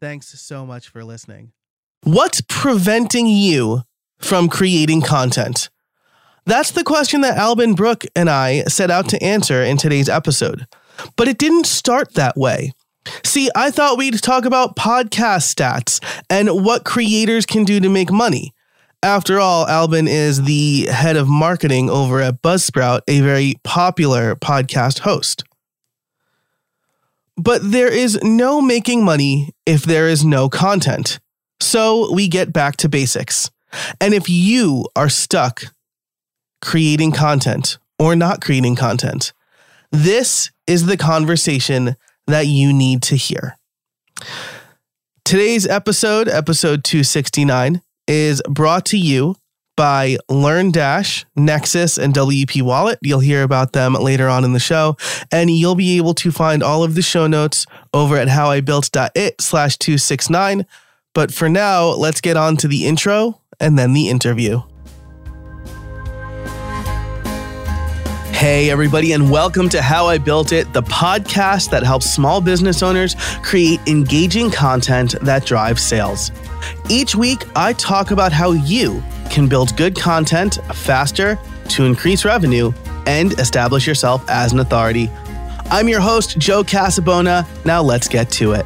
Thanks so much for listening. What's preventing you from creating content? That's the question that Alban Brooke and I set out to answer in today's episode. But it didn't start that way. See, I thought we'd talk about podcast stats and what creators can do to make money. After all, Alban is the head of marketing over at Buzzsprout, a very popular podcast host. But there is no making money if there is no content. So we get back to basics. And if you are stuck creating content or not creating content, this is the conversation that you need to hear. Today's episode, episode 269, is brought to you by Learn Dash, Nexcess, and WP Wallet. You'll hear about them later on in the show, and you'll be able to find all of the show notes over at howibuilt.it slash 269. But for now, let's get on to the intro and then the interview. Hey, everybody, and welcome to How I Built It, the podcast that helps small business owners create engaging content that drives sales. Each week, I talk about how you can build good content faster to increase revenue and establish yourself as an authority. I'm your host, Joe Casabona. Now let's get to it.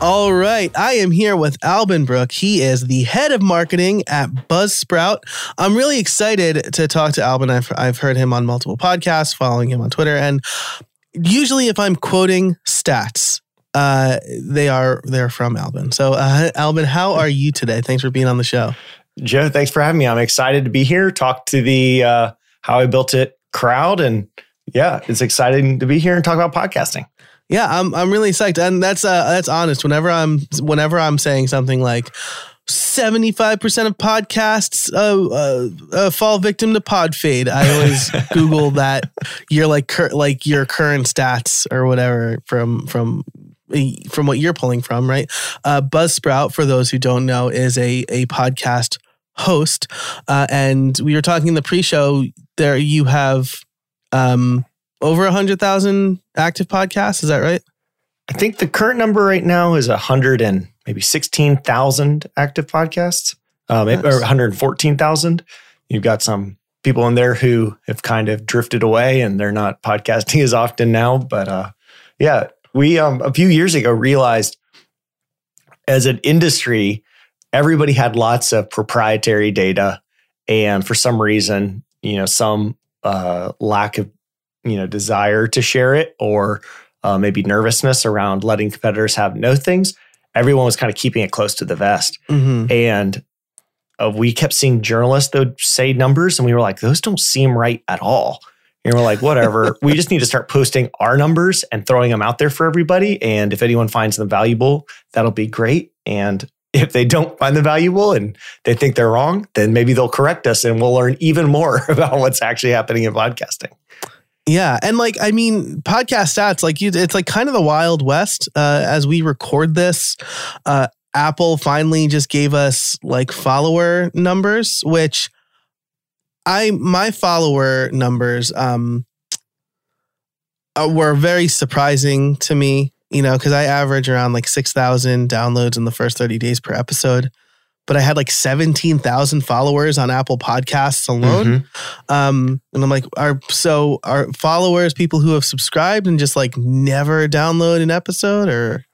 All right, I am here with Alban Brooke. He is the head of marketing at Buzzsprout. I'm really excited to talk to Alban. I've, I've heard him on multiple podcasts, following him on Twitter, and usually if I'm quoting stats, uh, they are they're from Alban. So, uh, Alban, how are you today? Thanks for being on the show. Joe, thanks for having me. I'm excited to be here, talk to the uh, How I Built It crowd. And yeah, it's exciting to be here and talk about podcasting. Yeah, I'm I'm really psyched, and that's uh that's honest. Whenever I'm whenever I'm saying something like. 75% of podcasts uh, uh, uh, fall victim to pod fade. I always Google that your like cur- like your current stats or whatever from from from what you're pulling from, right? Uh, Buzzsprout, for those who don't know, is a a podcast host, uh, and we were talking in the pre-show. There, you have um, over a hundred thousand active podcasts. Is that right? I think the current number right now is a hundred and maybe sixteen thousand active podcasts, um, nice. or one hundred fourteen thousand. You've got some people in there who have kind of drifted away and they're not podcasting as often now, but uh, yeah, we um, a few years ago realized as an industry, everybody had lots of proprietary data, and for some reason, you know, some uh, lack of you know desire to share it, or uh, maybe nervousness around letting competitors have no things. Everyone was kind of keeping it close to the vest, mm-hmm. and uh, we kept seeing journalists would say numbers, and we were like, those don't seem right at all. And we're like, whatever. we just need to start posting our numbers and throwing them out there for everybody. And if anyone finds them valuable, that'll be great. And if they don't find them valuable and they think they're wrong, then maybe they'll correct us and we'll learn even more about what's actually happening in podcasting. Yeah, and like I mean, podcast stats like you, it's like kind of the wild west. Uh, as we record this, uh, Apple finally just gave us like follower numbers, which I my follower numbers um uh, were very surprising to me, you know, because I average around like 6,000 downloads in the first 30 days per episode. But I had like 17,000 followers on Apple Podcasts alone. Mm-hmm. Um, and I'm like, are so are followers people who have subscribed and just like never download an episode or?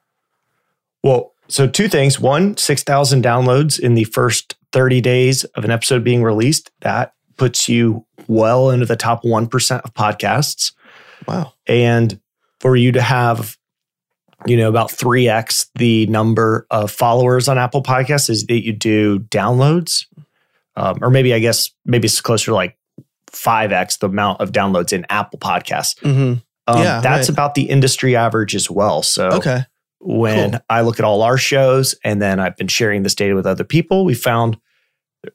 Well, so two things. One, 6,000 downloads in the first 30 days of an episode being released. That puts you well into the top 1% of podcasts. Wow. And for you to have, you know, about 3x the number of followers on Apple Podcasts is that you do downloads. Um, or maybe, I guess, maybe it's closer to like 5x the amount of downloads in Apple Podcasts. Mm-hmm. Um, yeah, that's right. about the industry average as well. So, okay. when Cool. I look at all our shows and then I've been sharing this data with other people, we found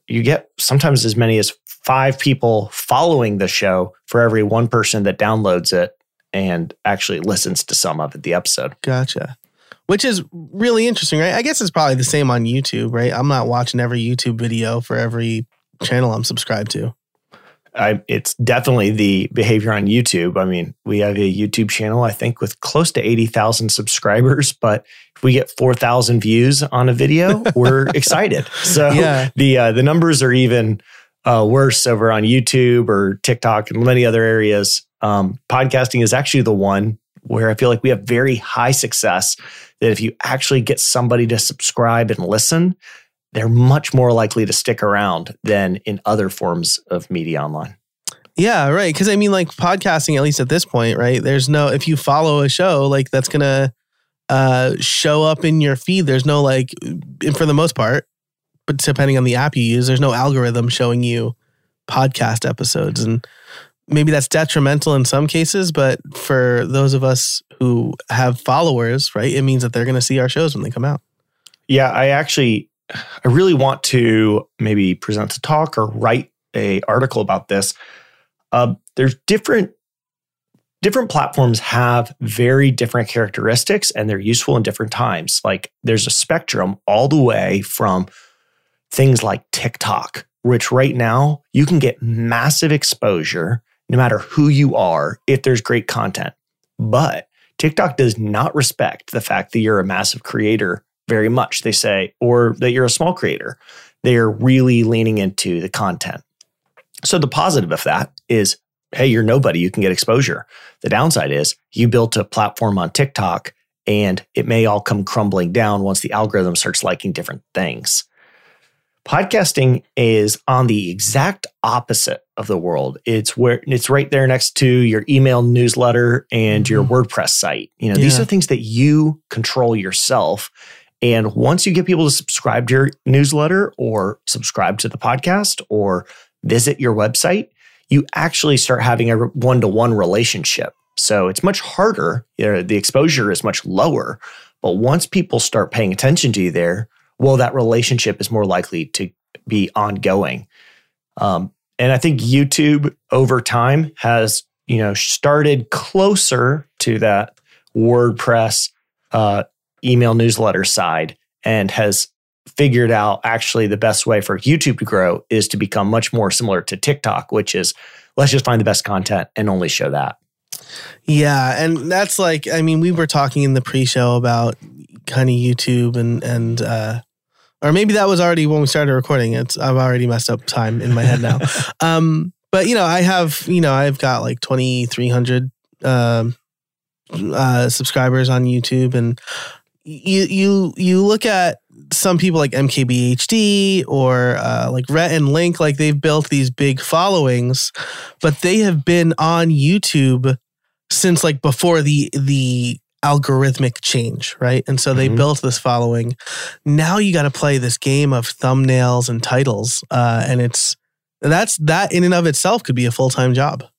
you get sometimes as many as five people following the show for every one person that downloads it and actually listens to some of it, the episode. Gotcha. Which is really interesting, right? I guess it's probably the same on YouTube, right? I'm not watching every YouTube video for every channel I'm subscribed to. I, it's definitely the behavior on YouTube. I mean, we have a YouTube channel, I think, with close to 80,000 subscribers, but if we get 4,000 views on a video, we're excited. So Yeah. the, uh, the numbers are even uh, worse over on YouTube or TikTok and many other areas. Um, podcasting is actually the one where I feel like we have very high success that if you actually get somebody to subscribe and listen, they're much more likely to stick around than in other forms of media online. Yeah, right. Because I mean, like podcasting, at least at this point, right? There's no if you follow a show, like that's gonna uh, show up in your feed. There's no like, for the most part, but depending on the app you use, there's no algorithm showing you podcast episodes, and maybe that's detrimental in some cases. But for those of us who have followers, right, it means that they're gonna see our shows when they come out. Yeah, I actually, I really want to maybe present a talk or write a article about this. Uh, there's different different platforms have very different characteristics and they're useful in different times. Like there's a spectrum all the way from things like TikTok, which right now you can get massive exposure no matter who you are if there's great content. But TikTok does not respect the fact that you're a massive creator very much. They say, or that you're a small creator. They are really leaning into the content. So the positive of that is, hey, you're nobody. You can get exposure. The downside is you built a platform on TikTok and it may all come crumbling down once the algorithm starts liking different things. Podcasting is on the exact opposite of the world. It's where it's right there next to your email newsletter and your mm-hmm. WordPress site. You know, these are things that you control yourself. And once you get people to subscribe to your newsletter or subscribe to the podcast or visit your website, you actually start having a one to one relationship. So it's much harder. You know, the exposure is much lower. But once people start paying attention to you there, well, that relationship is more likely to be ongoing. Um, and I think YouTube over time has, you know, started closer to that WordPress uh, email newsletter side and has figured out actually the best way for YouTube to grow is to become much more similar to TikTok, which is let's just find the best content and only show that. Yeah, and that's like I mean, we were talking in the pre-show about kind of YouTube and and uh or maybe that was already when we started recording. It's I've already messed up time in my head now. um but you know, I have, you know, I've got like 2300 um uh subscribers on YouTube and you you you look at some people like MKBHD or uh, like Rhett and Link, like they've built these big followings, but they have been on YouTube since like before the the algorithmic change, right? And so they Mhm. built this following. Now you got to play this game of thumbnails and titles, uh, and it's that's that in and of itself could be a full time job.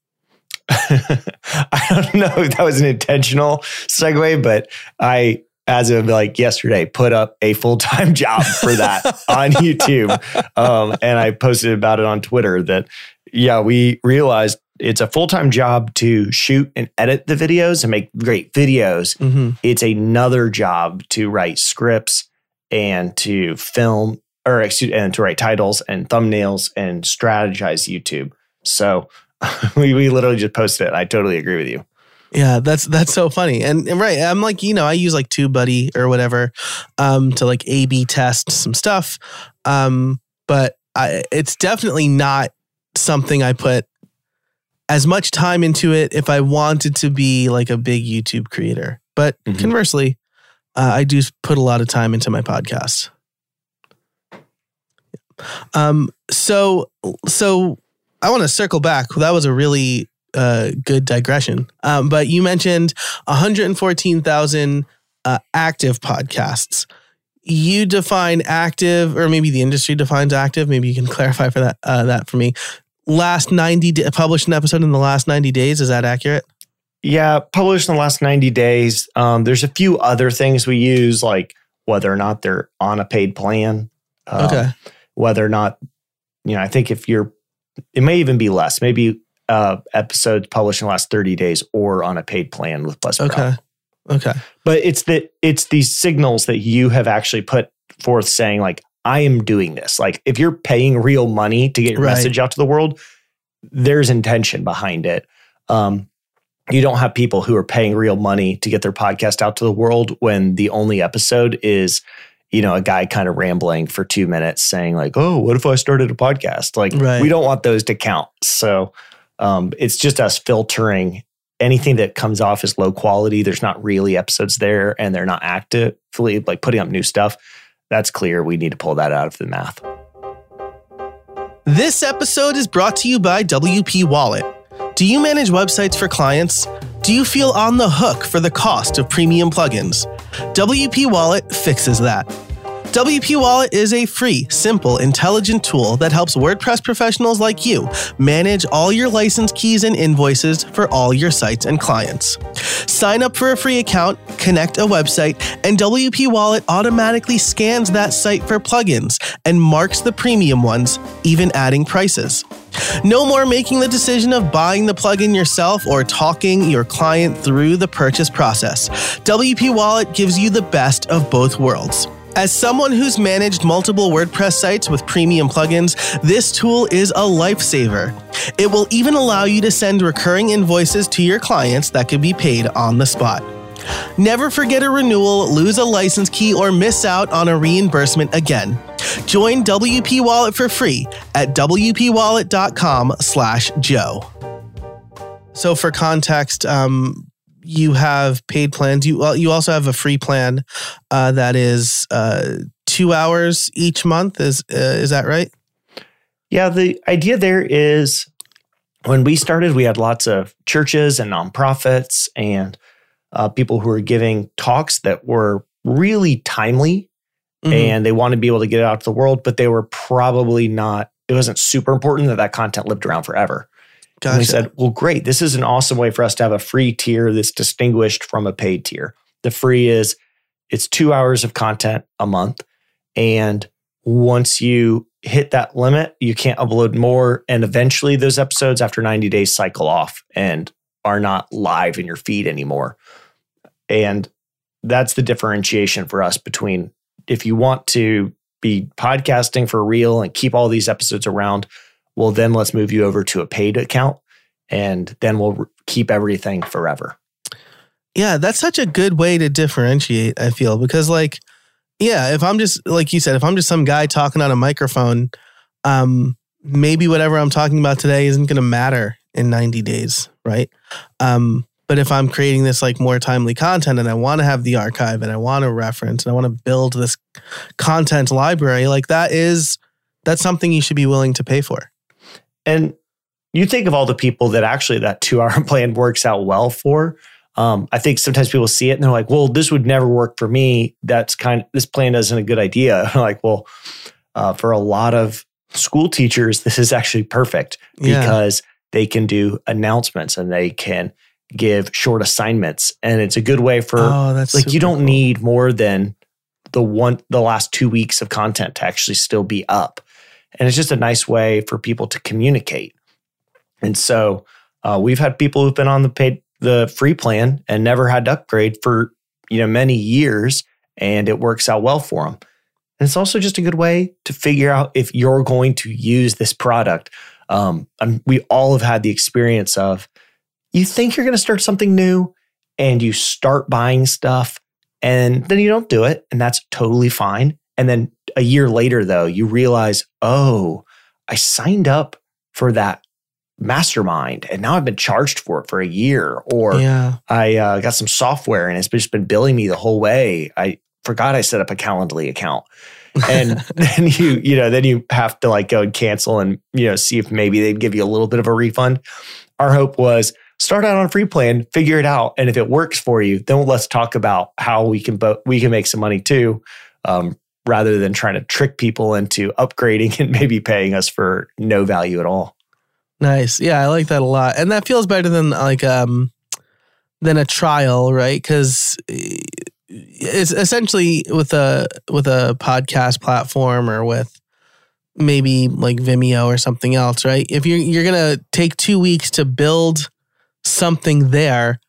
I don't know if that was an intentional segue, but I, as of like yesterday, put up a full time job for that on YouTube. Um, and I posted about it on Twitter that, yeah, we realized it's a full time job to shoot and edit the videos and make great videos. Mm-hmm. It's another job to write scripts and to film or excuse and to write titles and thumbnails and strategize YouTube. So we, we literally just posted it. I totally agree with you. Yeah, that's that's so funny. And, and right, I'm like, you know, I use like TubeBuddy or whatever um to like A B test some stuff. Um, but I it's definitely not something I put as much time into it if I wanted to be like a big YouTube creator. But Mhm. conversely, uh, I do put a lot of time into my podcast. Um, so so I want to circle back. That was a really uh, good digression. Um, but you mentioned 114,000 uh, active podcasts. You define active, or maybe the industry defines active. Maybe you can clarify for that uh, that for me. Last 90 da- published an episode in the last 90 days. Is that accurate? Yeah, published in the last 90 days. Um, there's a few other things we use, like whether or not they're on a paid plan. Um, Okay. Whether or not, you know, I think if you're, it may even be less, maybe uh, episodes published in the last 30 days or on a paid plan with plus Okay. Okay. But it's the it's these signals that you have actually put forth saying like I am doing this. Like if you're paying real money to get your Right. message out to the world, there's intention behind it. Um, you don't have people who are paying real money to get their podcast out to the world when the only episode is, you know, a guy kind of rambling for two minutes saying like, "Oh, what if I started a podcast?" Like Right. we don't want those to count. So um, it's just us filtering anything that comes off as low quality. There's not really episodes there, and they're not actively like putting up new stuff. That's clear. We need to pull that out of the math. This episode is brought to you by WP Wallet. Do you manage websites for clients? Do you feel on the hook for the cost of premium plugins? WP Wallet fixes that. WP Wallet is a free, simple, intelligent tool that helps WordPress professionals like you manage all your license keys and invoices for all your sites and clients. Sign up for a free account, connect a website, and WP Wallet automatically scans that site for plugins and marks the premium ones, even adding prices. No more making the decision of buying the plugin yourself or talking your client through the purchase process. WP Wallet gives you the best of both worlds. As someone who's managed multiple WordPress sites with premium plugins, this tool is a lifesaver. It will even allow you to send recurring invoices to your clients that can be paid on the spot. Never forget a renewal, lose a license key, or miss out on a reimbursement again. Join WP Wallet for free at wpwallet.com slash Joe. So for context, um, you have paid plans. You well, you also have a free plan uh, that is uh, two hours each month. Is uh, is that right? Yeah, the idea there is when we started, we had lots of churches and nonprofits and uh, people who were giving talks that were really timely Mhm. and they wanted to be able to get it out to the world, but they were probably not, it wasn't super important that that content lived around forever. And we said, well, great. This is an awesome way for us to have a free tier that's distinguished from a paid tier. The free is it's two hours of content a month. And once you hit that limit, you can't upload more. And eventually, those episodes after 90 days cycle off and are not live in your feed anymore. And that's the differentiation for us between if you want to be podcasting for real and keep all these episodes around, well, then let's move you over to a paid account and then we'll keep everything forever. Yeah, that's such a good way to differentiate, I feel, because like, yeah, if I'm just like you said, if I'm just some guy talking on a microphone, um, maybe whatever I'm talking about today isn't gonna matter in 90 days, right? Um, but if I'm creating this like more timely content and I want to have the archive and I want to reference and I want to build this content library, like that is that's something you should be willing to pay for. And you think of all the people that actually that two hour plan works out well for. Um, I think sometimes people see it and they're like, well, this would never work for me. That's kind of, this plan isn't a good idea. like, well, uh, for a lot of school teachers, this is actually perfect Yeah. because they can do announcements and they can give short assignments. And it's a good way for, oh, that's like, you don't cool. need more than the one, the last two weeks of content to actually still be up. And it's just a nice way for people to communicate. And so uh, we've had people who've been on the paid, the free plan and never had to upgrade for you know many years, and it works out well for them. And it's also just a good way to figure out if you're going to use this product. Um, we all have had the experience of you think you're going to start something new, and you start buying stuff, and then you don't do it, and that's totally fine. And then a year later, though, you realize, oh, I signed up for that mastermind and now I've been charged for it for a year or Yeah. I uh, got some software and it's just been billing me the whole way. I forgot I set up a Calendly account. And then you, you know, then you have to like go and cancel and, you know, see if maybe they'd give you a little bit of a refund. Our hope was start out on a free plan, figure it out. And if it works for you, then let's talk about how we can, bo- we can make some money too. Um, rather than trying to trick people into upgrading and maybe paying us for no value at all. Nice. Yeah, I like that a lot. And that feels better than like um than a trial, right? Because it's essentially with a with a podcast platform or with maybe like Vimeo or something else, right? If you're you're gonna take two weeks to build something there,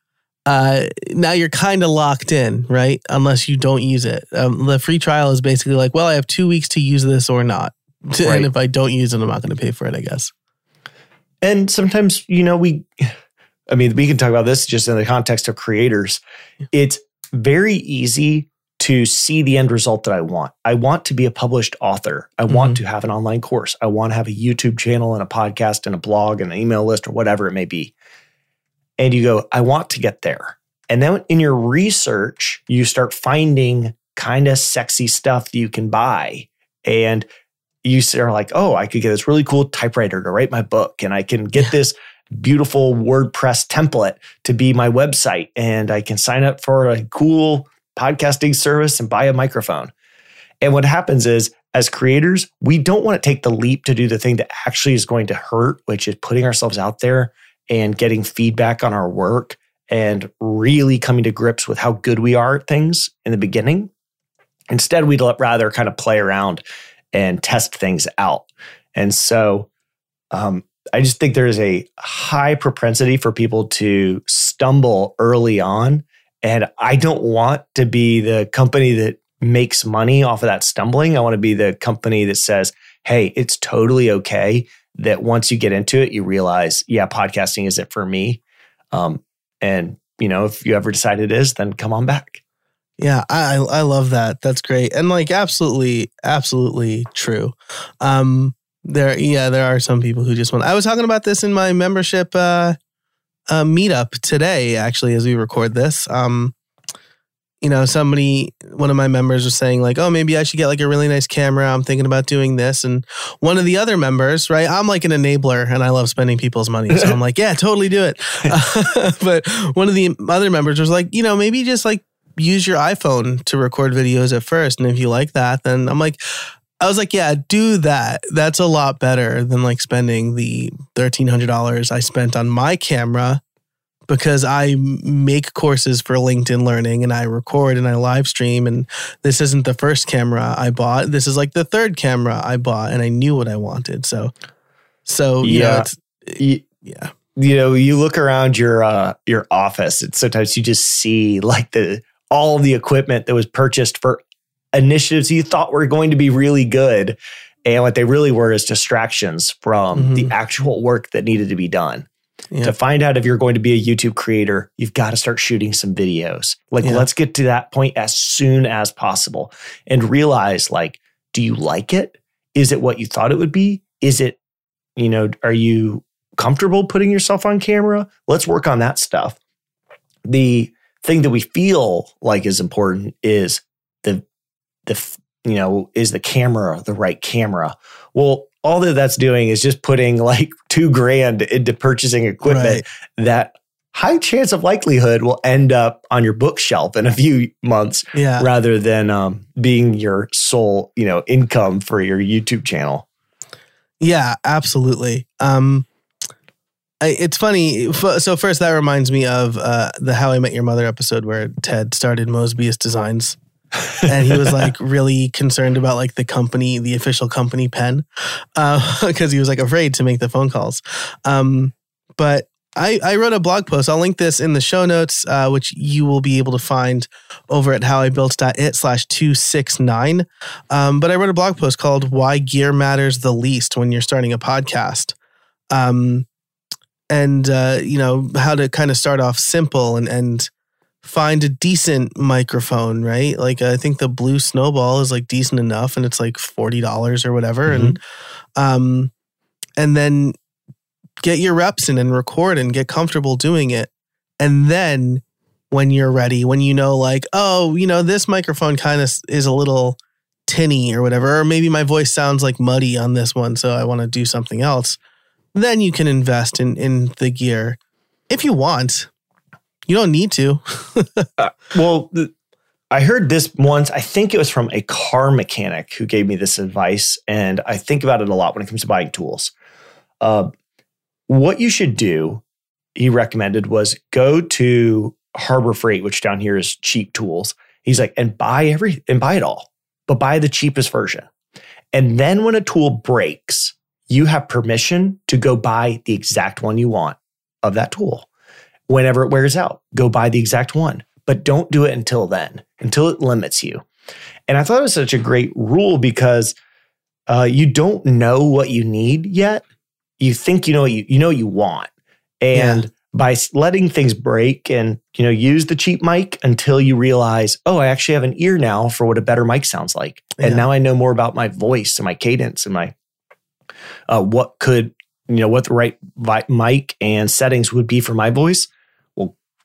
uh, now you're kind of locked in, right? Unless you don't use it. Um, the free trial is basically like, well, I have two weeks to use this or not, Right. and if I don't use it, I'm not going to pay for it. I guess. And sometimes, you know, we, I mean, we can talk about this just in the context of creators. It's very easy to see the end result that I want. I want to be a published author. I want to have an online course. I want to have a YouTube channel and a podcast and a blog and an email list or whatever it may be. And you go, I want to get there. And then in your research, you start finding kind of sexy stuff that you can buy. And you are like, oh, I could get this really cool typewriter to write my book, and I can get this beautiful WordPress template to be my website, and I can sign up for a cool podcasting service and buy a microphone. And what happens is, as creators, we don't want to take the leap to do the thing that actually is going to hurt, which is putting ourselves out there and getting feedback on our work and really coming to grips with how good we are at things in the beginning. Instead, we'd rather kind of play around and test things out. And so um, I just think there's a high propensity for people to stumble early on. And I don't want to be the company that makes money off of that stumbling. I want to be the company that says, hey, it's totally okay that once you get into it, you realize, yeah, podcasting isn't for me. Um, and, you know, if you ever decide it is, then come on back. Yeah, I I love that. That's great. And like absolutely absolutely true. Um there yeah, there are some people who just want I was talking about this in my membership uh uh meetup today actually as we record this. Um you know, somebody one of my members was saying like, "Oh, maybe I should get like a really nice camera. I'm thinking about doing this." And one of the other members, right? I'm like an enabler and I love spending people's money. So I'm like, "Yeah, totally do it." but one of the other members was like, "You know, maybe just like use your iPhone to record videos at first. And if you like that, then I'm like, I was like, yeah, do that. That's a lot better than like spending the $1,300 I spent on my camera because I make courses for LinkedIn Learning and I record and I live stream. And this isn't the first camera I bought. This is like the third camera I bought and I knew what I wanted. So, so, you know, Yeah. You, yeah. you know, you look around your uh, your office, and sometimes you just see like the all the equipment that was purchased for initiatives you thought were going to be really good, and what they really were is distractions from the actual work that needed to be done. Yeah. To find out if you're going to be a YouTube creator, you've got to start shooting some videos. Like, Yeah. let's get to that point as soon as possible and realize, like, do you like it? Is it what you thought it would be? Is it, you know, are you comfortable putting yourself on camera? Let's work on that stuff. The thing that we feel like is important is the, the, you know, is the camera the right camera? Well, all that that's doing is just putting like two grand into purchasing equipment Right. that high chance of likelihood will end up on your bookshelf in a few months Yeah. rather than um, being your sole, you know, income for your YouTube channel. Yeah, absolutely. Um, I, it's funny. So first, that reminds me of uh, the How I Met Your Mother episode where Ted started Mosby's Designs, and he was like really concerned about like the company, the official company pen, because he was like afraid to make the phone calls. Um, but I, I wrote a blog post. I'll link this in the show notes, uh, which you will be able to find over at howibuilt.it slash 269. Um, but I wrote a blog post called Why Gear Matters the Least When You're Starting a Podcast. Um, and, uh, you know, how to kind of start off simple and, and find a decent microphone, right? Like, I think the Blue Snowball is like decent enough and it's like $40 or whatever. And, um, and then get your reps in and record and get comfortable doing it. And then when you're ready, when you know, like, oh, you know, this microphone kind of is a little tinny or whatever, or maybe my voice sounds like muddy on this one, so I want to do something else, then you can invest in in the gear if you want. You don't need to. Well, I heard this once. I think it was from a car mechanic who gave me this advice, and I think about it a lot when it comes to buying tools. Uh, what you should do, he recommended, was go to Harbor Freight, which down here is cheap tools. He's like, and buy every and buy it all, but buy the cheapest version. And then when a tool breaks, you have permission to go buy the exact one you want of that tool. Whenever it wears out, go buy the exact one, but don't do it until then, until it limits you. And I thought it was such a great rule because uh, you don't know what you need yet. You think you know what you you know what you want, and yeah. by letting things break and you know use the cheap mic until you realize, oh, I actually have an ear now for what a better mic sounds like, yeah. and now I know more about my voice and my cadence and my uh, what could you know what the right vi- mic and settings would be for my voice.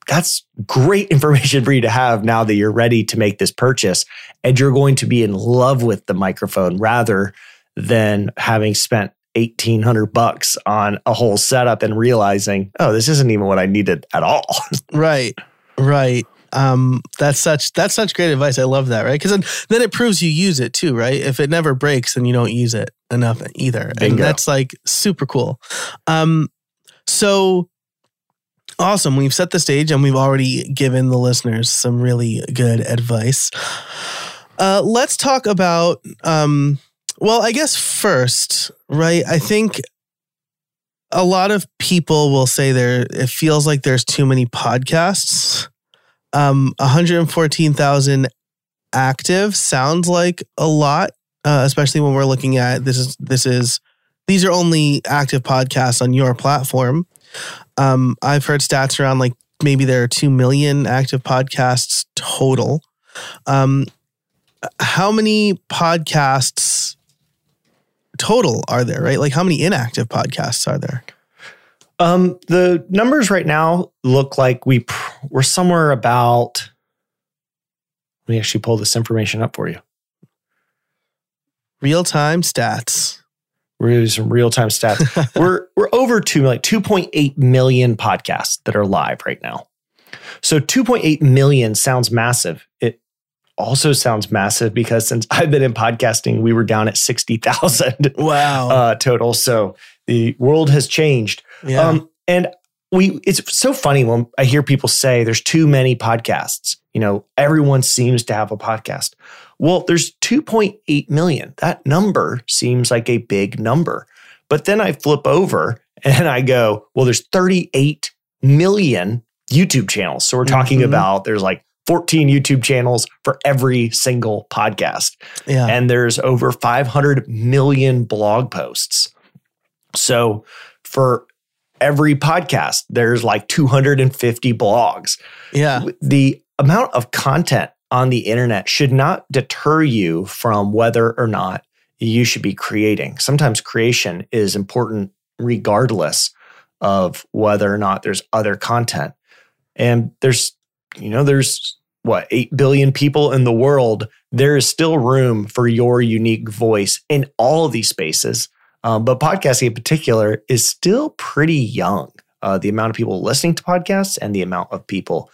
That's great information for you to have now that you're ready to make this purchase, and you're going to be in love with the microphone rather than having spent 1800 bucks on a whole setup and realizing, oh, this isn't even what I needed at all. right. Right. Um, that's such that's such great advice. I love that, right? Because then, then it proves you use it too, right? If it never breaks, then you don't use it enough either. Bingo. And that's like super cool. Um, so awesome. We've set the stage and we've already given the listeners some really good advice. Uh, let's talk about um well, I guess first, right? I think a lot of people will say there it feels like there's too many podcasts. Um 114,000 active sounds like a lot, uh, especially when we're looking at this is this is these are only active podcasts on your platform. Um, I've heard stats around like maybe there are 2 million active podcasts total. Um, how many podcasts total are there, right? Like how many inactive podcasts are there? Um, the numbers right now look like we pr- we're somewhere about. Let me actually pull this information up for you. Real time stats. We're gonna do some real time stats. we're we're over two like two point eight million podcasts that are live right now. So two point eight million sounds massive. It also sounds massive because since I've been in podcasting, we were down at 60,000. Wow. Uh, total. So the world has changed. Yeah. Um, and we, it's so funny when I hear people say there's too many podcasts. You know, everyone seems to have a podcast. Well, there's 2.8 million. That number seems like a big number. But then I flip over and I go, well, there's 38 million YouTube channels. So we're talking mm-hmm. about there's like 14 YouTube channels for every single podcast. Yeah. And there's over 500 million blog posts. So for every podcast, there's like 250 blogs. Yeah. The amount of content on the internet should not deter you from whether or not you should be creating. Sometimes creation is important regardless of whether or not there's other content. And there's, you know, there's what, 8 billion people in the world, there is still room for your unique voice in all of these spaces. Um, but podcasting in particular is still pretty young. Uh, the amount of people listening to podcasts and the amount of people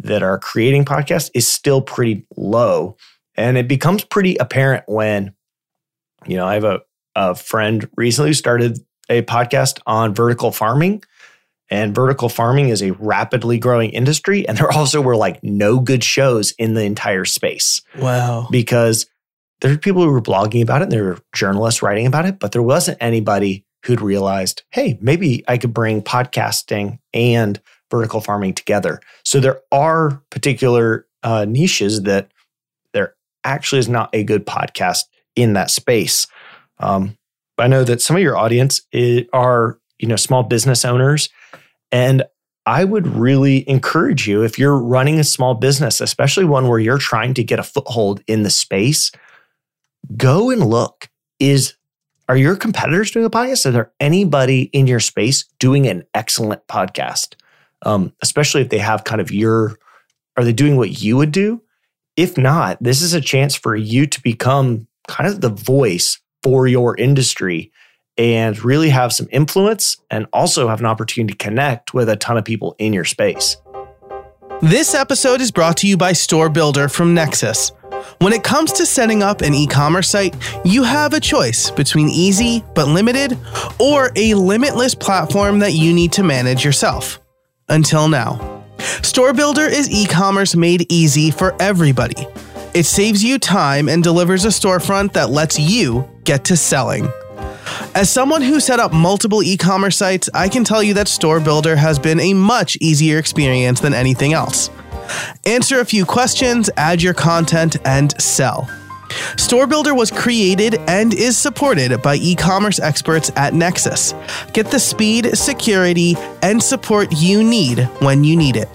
that are creating podcasts is still pretty low. And it becomes pretty apparent when, you know, I have a, a friend recently who started a podcast on vertical farming and vertical farming is a rapidly growing industry. And there also were like no good shows in the entire space. Wow. Because there were people who were blogging about it and there were journalists writing about it, but there wasn't anybody who'd realized, hey, maybe I could bring podcasting and vertical farming together. So there are particular uh, niches that there actually is not a good podcast in that space. Um, I know that some of your audience are, you know, small business owners and I would really encourage you if you're running a small business, especially one where you're trying to get a foothold in the space, go and look. Is are your competitors doing a podcast? Is there anybody in your space doing an excellent podcast? Um, especially if they have kind of your, are they doing what you would do? If not, this is a chance for you to become kind of the voice for your industry and really have some influence and also have an opportunity to connect with a ton of people in your space. This episode is brought to you by Store Builder from Nexcess. When it comes to setting up an e commerce site, you have a choice between easy but limited or a limitless platform that you need to manage yourself. Until now. Store Builder is e commerce made easy for everybody. It saves you time and delivers a storefront that lets you get to selling. As someone who set up multiple e commerce sites, I can tell you that Store Builder has been a much easier experience than anything else. Answer a few questions, add your content, and sell. Store Builder was created and is supported by e commerce experts at Nexcess. Get the speed, security, and support you need when you need it.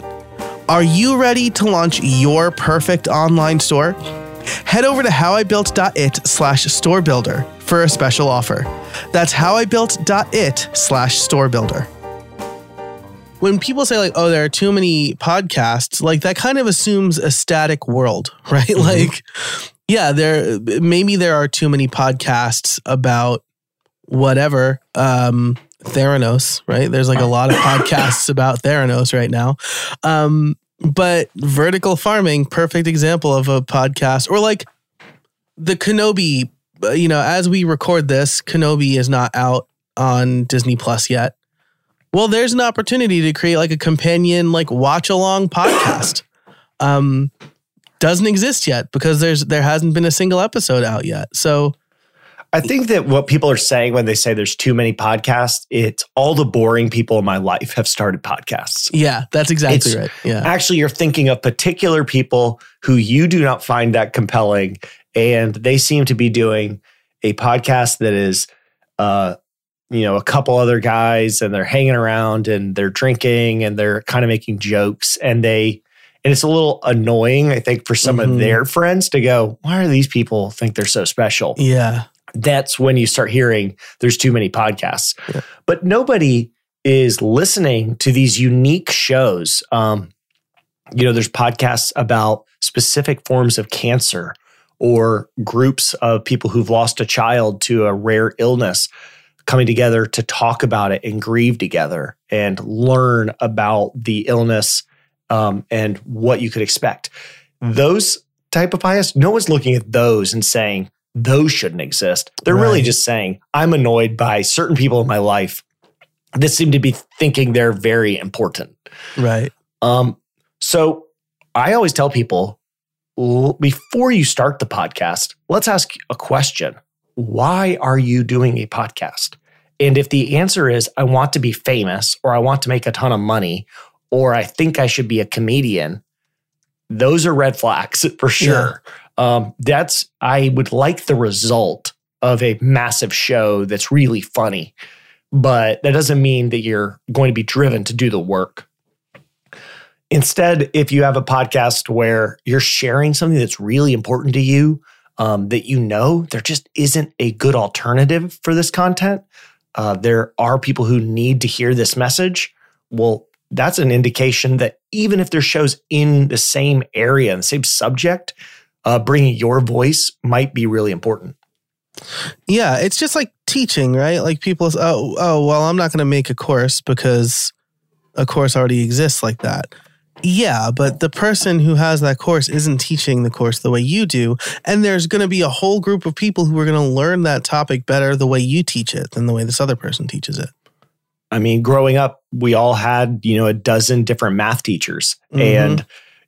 Are you ready to launch your perfect online store? Head over to howibuilt.it slash store builder for a special offer. That's howibuilt.it slash store builder. When people say like, oh, there are too many podcasts, like that kind of assumes a static world, right? Mm-hmm. Like, yeah, there maybe there are too many podcasts about whatever. Um, Theranos, right? There's like a lot of podcasts about Theranos right now. Um, but vertical farming, perfect example of a podcast, or like the Kenobi. Uh, you know, as we record this, Kenobi is not out on Disney Plus yet. Well, there's an opportunity to create like a companion, like watch along podcast. Um, doesn't exist yet because there's there hasn't been a single episode out yet. So I think that what people are saying when they say there's too many podcasts, it's all the boring people in my life have started podcasts. Yeah, that's exactly it's, right. Yeah. Actually, you're thinking of particular people who you do not find that compelling, and they seem to be doing a podcast that is, uh, you know, a couple other guys, and they're hanging around and they're drinking and they're kind of making jokes, and they and it's a little annoying, I think, for some mm-hmm. of their friends to go, why are these people think they're so special? Yeah that's when you start hearing there's too many podcasts. Yeah. But nobody is listening to these unique shows. Um, you know, there's podcasts about specific forms of cancer or groups of people who've lost a child to a rare illness coming together to talk about it and grieve together and learn about the illness um, and what you could expect. Those type of bias, no one's looking at those and saying, those shouldn't exist. They're right. really just saying, I'm annoyed by certain people in my life that seem to be thinking they're very important. Right. Um, so I always tell people before you start the podcast, let's ask a question. Why are you doing a podcast? And if the answer is, I want to be famous, or I want to make a ton of money, or I think I should be a comedian, those are red flags for sure. Yeah. Um, that's I would like the result of a massive show that's really funny, but that doesn't mean that you're going to be driven to do the work. Instead, if you have a podcast where you're sharing something that's really important to you, um, that you know there just isn't a good alternative for this content, uh, there are people who need to hear this message. Well, that's an indication that even if there's shows in the same area and the same subject, uh, bringing your voice might be really important. Yeah, it's just like teaching, right? Like people, oh, oh, well, I'm not going to make a course because a course already exists like that. Yeah, but the person who has that course isn't teaching the course the way you do. And there's going to be a whole group of people who are going to learn that topic better the way you teach it than the way this other person teaches it. I mean, growing up, we all had, you know, a dozen different math teachers. Mm-hmm. And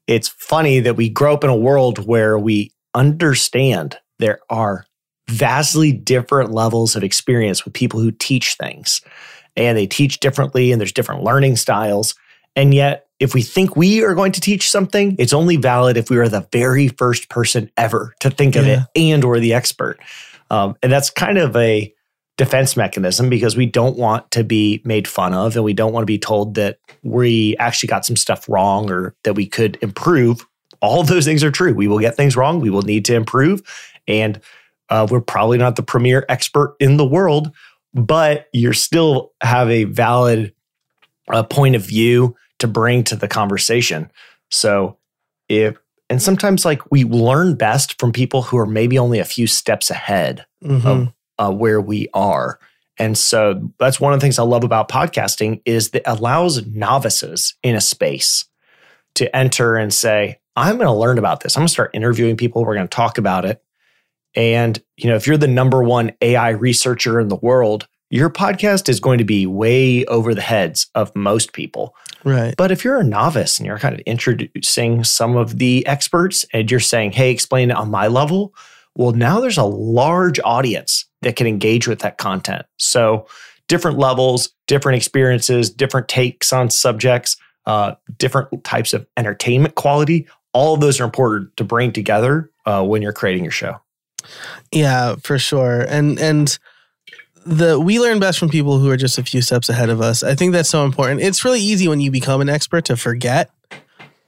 it's funny that we grow up in a world where we understand there are vastly different levels of experience with people who teach things and they teach differently and there's different learning styles. And yet, if we think we are going to teach something, it's only valid if we are the very first person ever to think yeah. of it and or the expert. Um, and that's kind of a defense mechanism because we don't want to be made fun of and we don't want to be told that we actually got some stuff wrong or that we could improve. All of those things are true. We will get things wrong. We will need to improve. And uh, we're probably not the premier expert in the world, but you still have a valid uh, point of view to bring to the conversation. So if and sometimes like we learn best from people who are maybe only a few steps ahead mm-hmm. of uh, where we are. And so that's one of the things I love about podcasting is that allows novices in a space to enter and say, I'm going to learn about this. I'm going to start interviewing people. We're going to talk about it. And, you know, if you're the number one AI researcher in the world, your podcast is going to be way over the heads of most people. Right. But if you're a novice and you're kind of introducing some of the experts and you're saying, hey, explain it on my level, well, now there's a large audience that can engage with that content. So, different levels, different experiences, different takes on subjects, uh, different types of entertainment quality. All of those are important to bring together uh, when you're creating your show. Yeah, for sure. And and the we learn best from people who are just a few steps ahead of us. I think that's so important. It's really easy when you become an expert to forget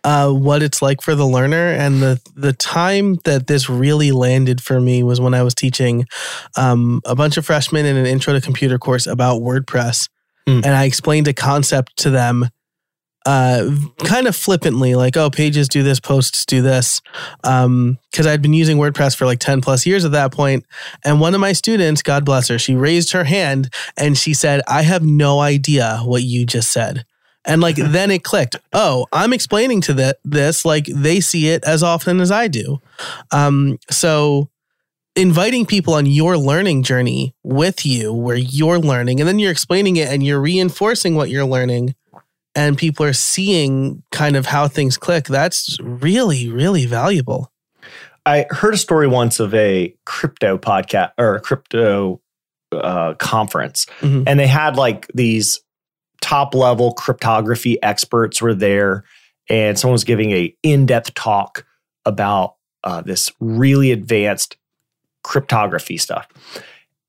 uh, what it's like for the learner. And the the time that this really landed for me was when I was teaching um, a bunch of freshmen in an intro to computer course about WordPress, Mm. and I explained a concept to them. Uh, kind of flippantly, like, oh, pages do this, posts do this. Um, cause I'd been using WordPress for like 10 plus years at that point, And one of my students, God bless her, she raised her hand and she said, I have no idea what you just said. And like then it clicked. Oh, I'm explaining to the, this like they see it as often as I do. Um, so inviting people on your learning journey with you where you're learning and then you're explaining it and you're reinforcing what you're learning and people are seeing kind of how things click. That's really, really valuable. I heard a story once of a crypto podcast or a crypto uh, conference, Mhm. and they had like these top level cryptography experts were there, and someone was giving a in depth talk about uh, this really advanced cryptography stuff.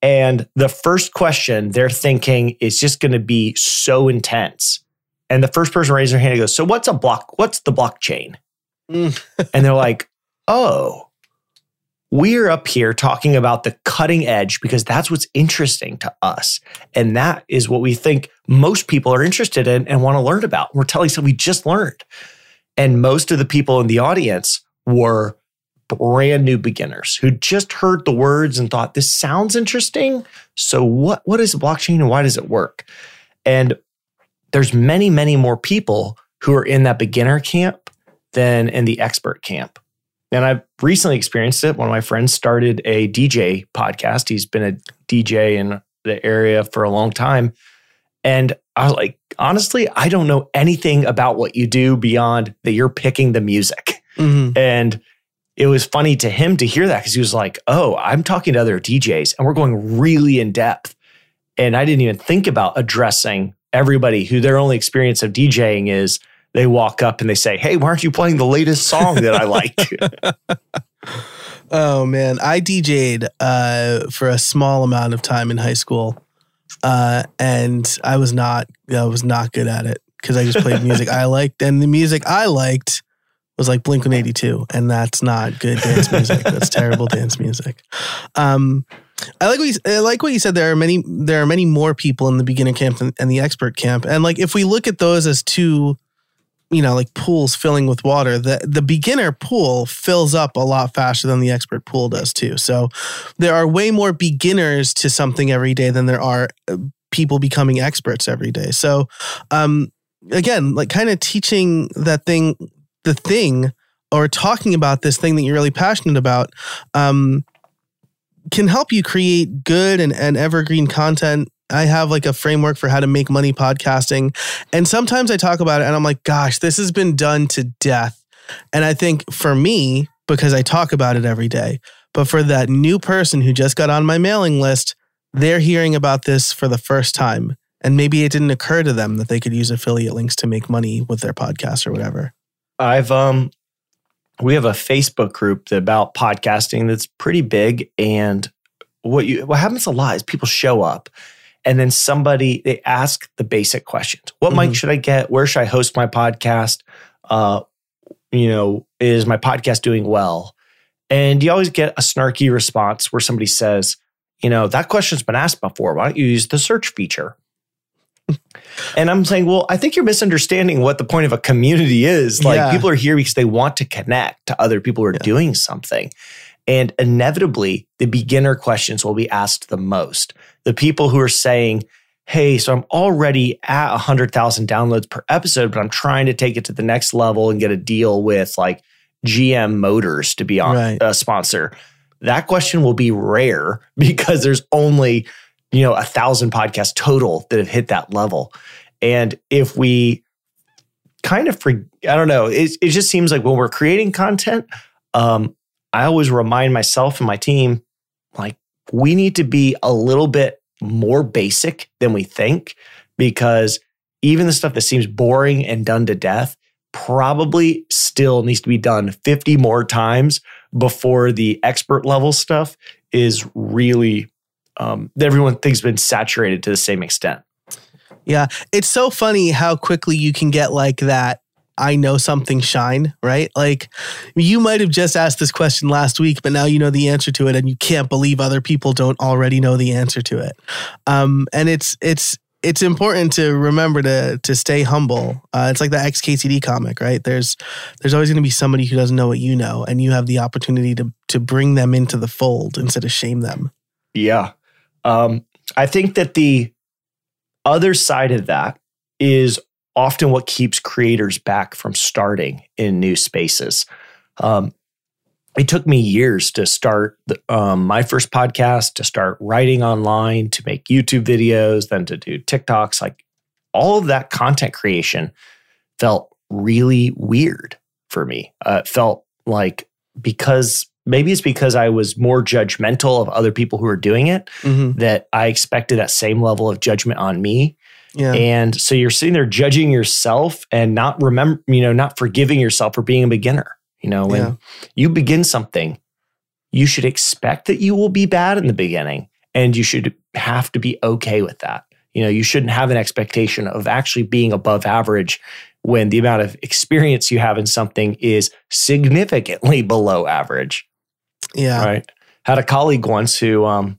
And the first question they're thinking is just going to be so intense. And the first person raises their hand and goes, "So what's a block? What's the blockchain?" Mm. and they're like, "Oh, we're up here talking about the cutting edge because that's what's interesting to us. And that is what we think most people are interested in and want to learn about. We're telling something we just learned. And most of the people in the audience were brand new beginners who just heard the words and thought, this sounds interesting. So what, what is blockchain and why does it work? And there's many, many more people who are in that beginner camp than in the expert camp. And I've recently experienced it. One of my friends started a DJ podcast. He's been a DJ in the area for a long time. And I was like, honestly, I don't know anything about what you do beyond that you're picking the music. Mhm. And it was funny to him to hear that because he was like, oh, I'm talking to other DJs and we're going really in depth. And I didn't even think about addressing everybody who their only experience of DJing is they walk up and they say, Hey, why aren't you playing the latest song that I like? Oh man, I DJ'd uh, for a small amount of time in high school, uh, and I was not I was not good at it because I just played music I liked, and the music I liked was like Blink One Eighty Two, and that's not good dance music. that's terrible dance music. Um, I like what you, I like what you said. There are many there are many more people in the beginner camp and, and the expert camp, and like if we look at those as two you know, like pools filling with water, the the beginner pool fills up a lot faster than the expert pool does too. So there are way more beginners to something every day than there are uh, people becoming experts every day. So um again, like kind of teaching that thing the thing or talking about this thing that you're really passionate about um can help you create good and, and evergreen content I have like a framework for how to make money podcasting. And sometimes I talk about it and I'm like, gosh, this has been done to death. And I think for me, because I talk about it every day, but for that new person who just got on my mailing list, they're hearing about this for the first time. And maybe it didn't occur to them that they could use affiliate links to make money with their podcast or whatever. I've um we have a Facebook group about podcasting that's pretty big and what you what happens a lot is people show up and then somebody they ask the basic questions. What mic Mhm. should I get? Where should I host my podcast? Uh you know, is my podcast doing well? And you always get a snarky response where somebody says, you know, that question's been asked before. Why don't you use the search feature? And I'm saying, well, I think you're misunderstanding what the point of a community is. Like Yeah. people are here because they want to connect to other people who are Yeah. doing something. And inevitably, the beginner questions will be asked the most. The people who are saying, Hey, so I'm already at 100,000 downloads per episode, but I'm trying to take it to the next level and get a deal with like GM Motors to be on Right. a sponsor. That question will be rare because there's only you know, a thousand podcasts total that have hit that level. And if we kind of, I don't know, it, it just seems like when we're creating content, um, I always remind myself and my team, like, we need to be a little bit more basic than we think because even the stuff that seems boring and done to death probably still needs to be done 50 more times before the expert level stuff is really um, everyone thinks been saturated to the same extent. Yeah, it's so funny how quickly you can get like that. I know something shine, right? Like you might have just asked this question last week, but now you know the answer to it, and you can't believe other people don't already know the answer to it. Um, and it's it's it's important to remember to to stay humble. Uh, it's like the XKCD comic, right? There's there's always going to be somebody who doesn't know what you know, and you have the opportunity to to bring them into the fold instead of shame them. Yeah, um, I think that the other side of that is often what keeps creators back from starting in new spaces. Um, it took me years to start the, um, my first podcast, to start writing online, to make YouTube videos, then to do TikToks. Like all of that content creation felt really weird for me. Uh, it felt like because maybe it's because I was more judgmental of other people who were doing it Mm-hmm. that I expected that same level of judgment on me. Yeah, And so you're sitting there judging yourself and not remember, you know, not forgiving yourself for being a beginner. You know, when Yeah. you begin something, you should expect that you will be bad in the beginning and you should have to be okay with that. You know, you shouldn't have an expectation of actually being above average when the amount of experience you have in something is significantly below average. yeah, Right. Had a colleague once who um,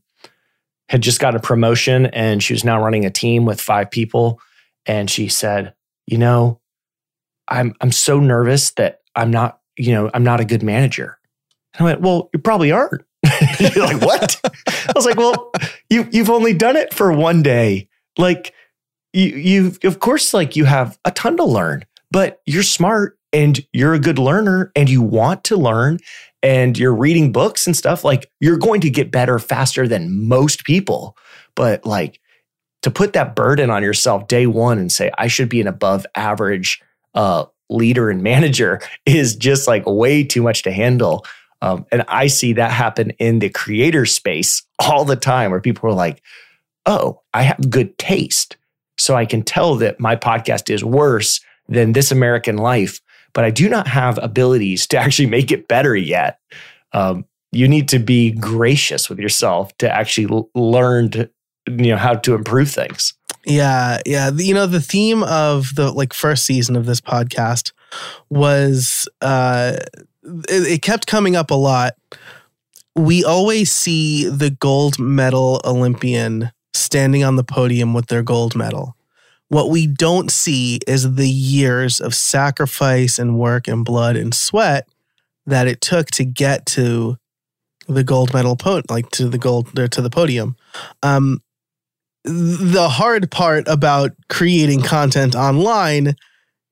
had just got a promotion and she was now running a team with five people. And she said, You know, I'm I'm so nervous that I'm not, you know, I'm not a good manager. And I went, Well, you probably aren't. You're like, what? I was like, Well, you you've only done it for one day. Like you you of course like you have a ton to learn, but you're smart and you're a good learner and you want to learn and you're reading books and stuff, like you're going to get better faster than most people. But like to put that burden on yourself day one and say, I should be an above average uh, leader and manager is just like way too much to handle. Um, and I see that happen in the creator space all the time where people are like, oh, I have good taste. So I can tell that my podcast is worse than This American Life but I do not have abilities to actually make it better yet. Um, you need to be gracious with yourself to actually l- learn to, you know, how to improve things. Yeah, yeah. You know, the theme of the like first season of this podcast was uh it, it kept coming up a lot. We always see the gold medal Olympian standing on the podium with their gold medal. What we don't see is the years of sacrifice and work and blood and sweat that it took to get to the gold medal po- like to the gold or to the podium. Um, the hard part about creating content online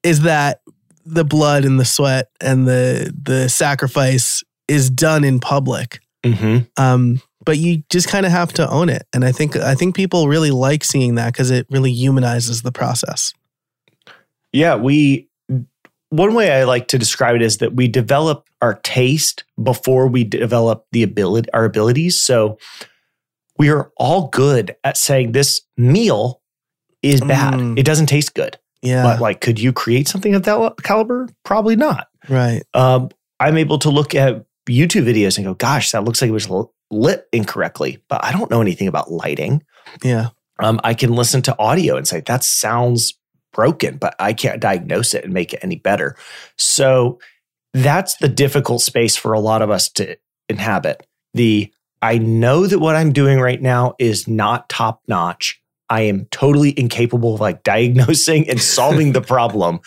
is that the blood and the sweat and the the sacrifice is done in public. Mm-hmm. Um, but you just kind of have to own it, and I think I think people really like seeing that because it really humanizes the process. Yeah, we. One way I like to describe it is that we develop our taste before we develop the ability, our abilities. So we are all good at saying this meal is bad. Mm. It doesn't taste good. Yeah, But like, could you create something of that caliber? Probably not. right. um, I'm able to look at YouTube videos and go, gosh, that looks like it was lit incorrectly, but I don't know anything about lighting. Yeah, Um, I can listen to audio and say, that sounds broken, but I can't diagnose it and make it any better. So that's the difficult space for a lot of us to inhabit. The I know that what I'm doing right now is not top notch. I am totally incapable of like diagnosing and solving the problem.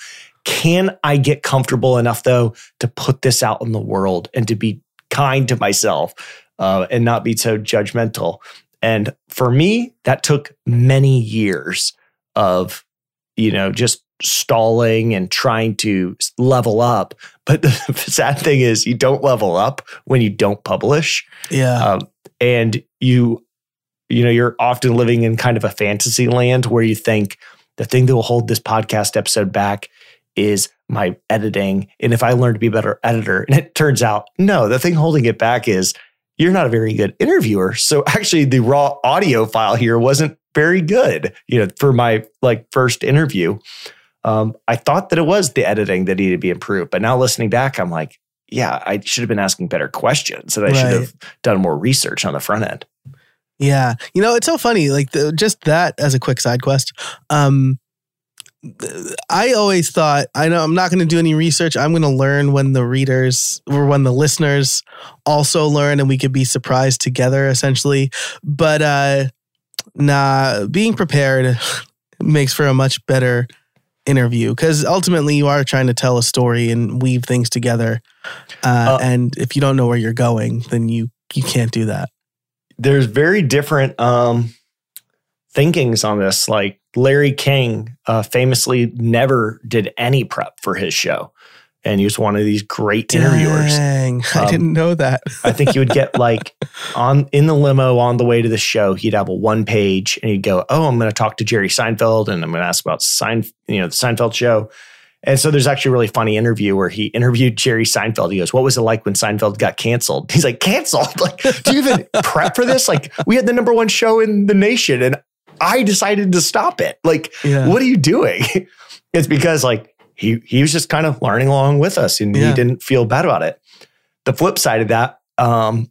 Can I get comfortable enough though to put this out in the world and to be kind to myself uh, and not be so judgmental? And for me, that took many years of, you know, just stalling and trying to level up. But the sad thing is, you don't level up when you don't publish. yeah, Um, and you you know, you're often living in kind of a fantasy land where you think the thing that will hold this podcast episode back is my editing. And if I learn to be a better editor, and it turns out, no, the thing holding it back is you're not a very good interviewer. So actually the raw audio file here wasn't very good, you know, for my like first interview. Um, I thought that it was the editing that needed to be improved, but now listening back, I'm like, yeah, I should have been asking better questions and I right. should have done more research on the front end. Yeah. You know, it's so funny. Like the, just that as a quick side quest. Um, I always thought I know I'm not going to do any research. I'm going to learn when the readers or when the listeners also learn, and we could be surprised together, essentially. But uh, nah, being prepared makes for a much better interview because ultimately you are trying to tell a story and weave things together. Uh, uh, and if you don't know where you're going, then you you can't do that. There's very different um, thinkings on this. Like Larry King uh, famously never did any prep for his show. And he was one of these great interviewers. Dang, I um, didn't know that. I think he would get like on in the limo on the way to the show. He'd have a one page, and he'd go, "Oh, I'm going to talk to Jerry Seinfeld, and I'm going to ask about Sein, you know, the Seinfeld show." And so there's actually a really funny interview where he interviewed Jerry Seinfeld. He goes, What was it like when Seinfeld got canceled? He's like, Canceled? Like, do you even prep for this? Like, we had the number one show in the nation and I decided to stop it. Like, yeah. what are you doing? it's because like he he was just kind of learning along with us and yeah. he didn't feel bad about it. The flip side of that, um,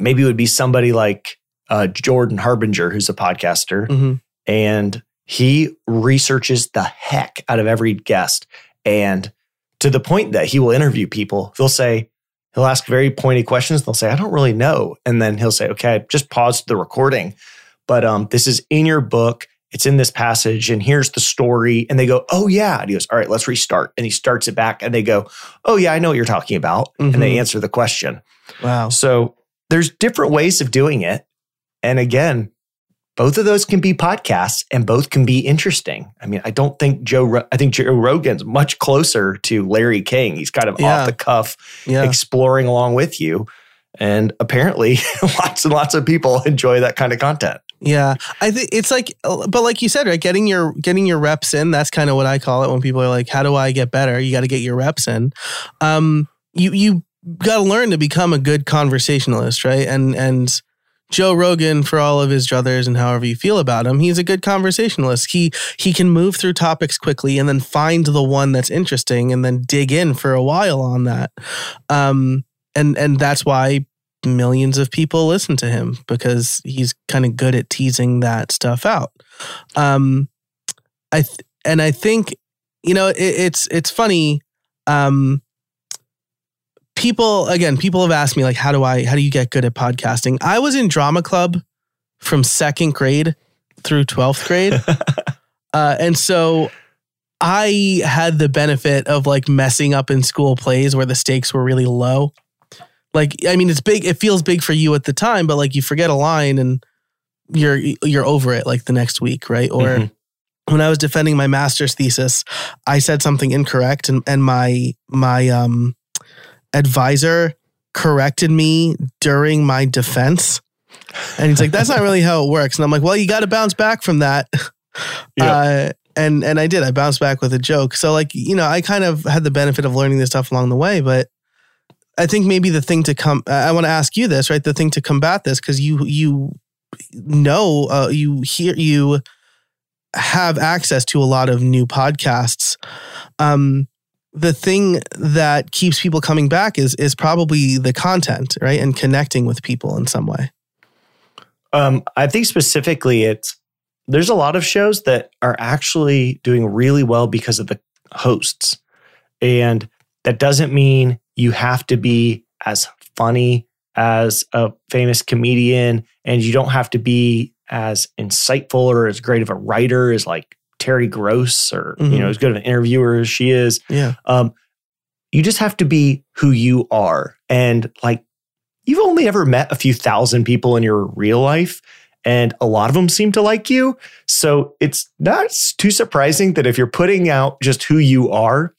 maybe it would be somebody like uh, Jordan Harbinger, who's a podcaster, mm-hmm. and he researches the heck out of every guest. And to the point that he will interview people, they'll say, he'll ask very pointy questions. They'll say, I don't really know. And then he'll say, okay, just pause the recording but um, this is in your book. It's in this passage, and here's the story. And they go, Oh, yeah. And he goes, All right, let's restart. And he starts it back, and they go, Oh, yeah, I know what you're talking about. Mm-hmm. And they mm-hmm. answer the question. Wow. So there's different ways of doing it. And again, both of those can be podcasts and both can be interesting. I mean, I don't think Joe, I think Joe Rogan's much closer to Larry King. He's kind of yeah. off the cuff, yeah. exploring along with you. And apparently, lots and lots of people enjoy that kind of content. Yeah, I think it's like, but like you said, right? Getting your getting your reps in. That's kind of what I call it when people are like, "How do I get better?" You got to get your reps in. Um, you you got to learn to become a good conversationalist, right? And and Joe Rogan, for all of his druthers and however you feel about him, he's a good conversationalist. He he can move through topics quickly and then find the one that's interesting and then dig in for a while on that. Um, and and that's why millions of people listen to him because he's kind of good at teasing that stuff out. Um, I th- and I think you know it, it's it's funny. Um, people again, people have asked me like, how do I how do you get good at podcasting? I was in drama club from second grade through twelfth grade, uh, and so I had the benefit of like messing up in school plays where the stakes were really low like I mean it's big it feels big for you at the time but like you forget a line and you're you're over it like the next week right? Or mm-hmm. when I was defending my master's thesis I said something incorrect and and my my um advisor corrected me during my defense. And he's like that's not really how it works. And I'm like well you got to bounce back from that. Yeah. uh, and and I did. I bounced back with a joke. So like you know I kind of had the benefit of learning this stuff along the way but I think maybe the thing to come, I want to ask you this, right? The thing to combat this, because you, you know, uh, you hear, you have access to a lot of new podcasts. Um, the thing that keeps people coming back is is probably the content, right? And connecting with people in some way. Um, I think specifically it's there's a lot of shows that are actually doing really well because of the hosts. And that doesn't mean you have to be as funny as a famous comedian and you don't have to be as insightful or as great of a writer as like Terry Gross or mm-hmm. you know mm-hmm. as good of an interviewer as she is. Yeah. Um, you just have to be who you are and like you've only ever met a few thousand people in your real life and a lot of them seem to like you. So it's not too surprising that if you're putting out just who you are,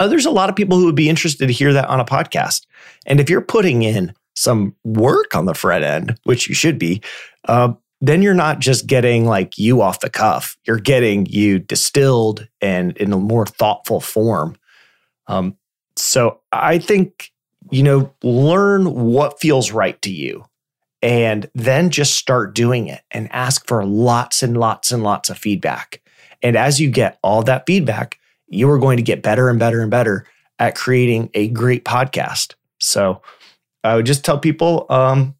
uh, there's a lot of people who would be interested to hear that on a podcast. And if you're putting in some work on the front end, which you should be, uh, then you're not just getting like you off the cuff. You're getting you distilled and in a more thoughtful form. Um, so I think, you know, learn what feels right to you and then just start doing it and ask for lots and lots and lots of feedback. And as you get all that feedback, you are going to get better and better and better at creating a great podcast. So I would just tell people, um,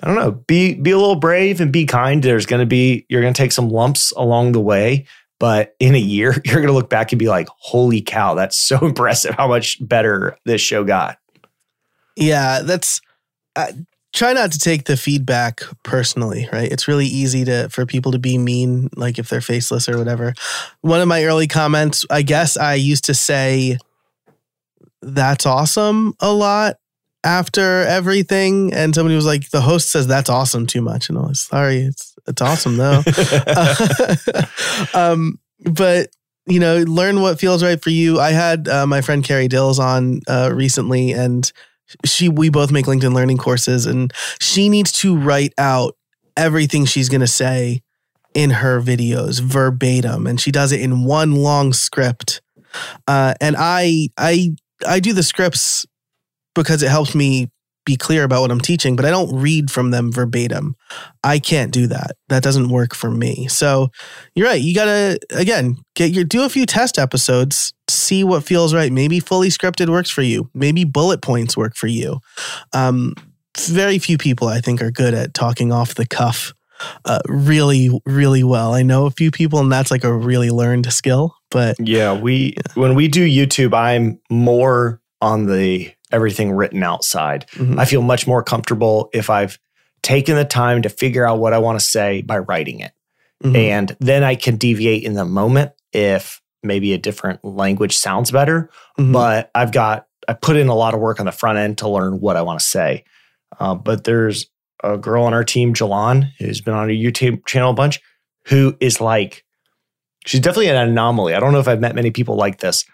I don't know, be be a little brave and be kind. There's going to be you're going to take some lumps along the way, but in a year you're going to look back and be like, "Holy cow, that's so impressive how much better this show got." Yeah, that's uh, try not to take the feedback personally, right? It's really easy to for people to be mean like if they're faceless or whatever. One of my early comments, I guess I used to say that's awesome a lot after everything and somebody was like the host says that's awesome too much and i was sorry it's it's awesome though um but you know learn what feels right for you i had uh, my friend Carrie Dils on uh, recently and she we both make linkedin learning courses and she needs to write out everything she's going to say in her videos verbatim and she does it in one long script uh, and i i i do the scripts because it helps me be clear about what I'm teaching, but I don't read from them verbatim. I can't do that. That doesn't work for me. So you're right. You gotta again get your do a few test episodes, see what feels right. Maybe fully scripted works for you. Maybe bullet points work for you. Um, very few people I think are good at talking off the cuff uh, really, really well. I know a few people, and that's like a really learned skill. But yeah, we yeah. when we do YouTube, I'm more on the everything written outside. Mm-hmm. I feel much more comfortable if I've taken the time to figure out what I want to say by writing it. Mm-hmm. And then I can deviate in the moment if maybe a different language sounds better. Mm-hmm. But I've got, I put in a lot of work on the front end to learn what I want to say. Uh, but there's a girl on our team, Jalan, who's been on a YouTube channel a bunch, who is like, she's definitely an anomaly. I don't know if I've met many people like this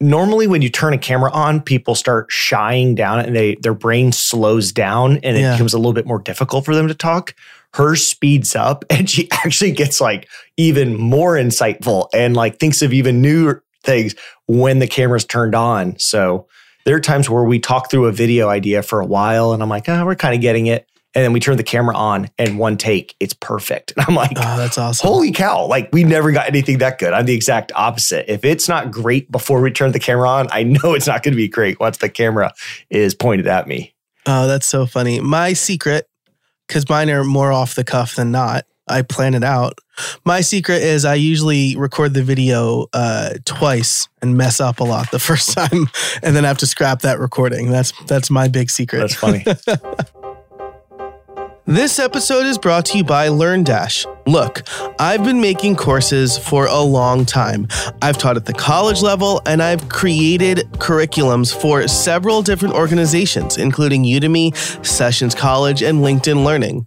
normally when you turn a camera on, people start shying down and they their brain slows down and it yeah. becomes a little bit more difficult for them to talk. Her speeds up and she actually gets like even more insightful and like thinks of even new things when the camera's turned on. So there are times where we talk through a video idea for a while and I'm like, oh, we're kind of getting it. And then we turn the camera on and one take it's perfect. And i'm like oh that's awesome. Holy cow like we never got anything that good. I'm the exact opposite. If it's not great before we turn the camera on i know it's not going to be great once the camera is pointed at me. Oh that's so funny. My secret because mine are more off the cuff than not. I plan it out. My secret is i usually record the video uh, twice and mess up a lot the first time and then I have to scrap that recording. That's that's my big secret. That's funny This episode is brought to you by LearnDash. Look, I've been making courses for a long time. I've taught at the college level and I've created curriculums for several different organizations, including Udemy, Sessions College, and LinkedIn Learning.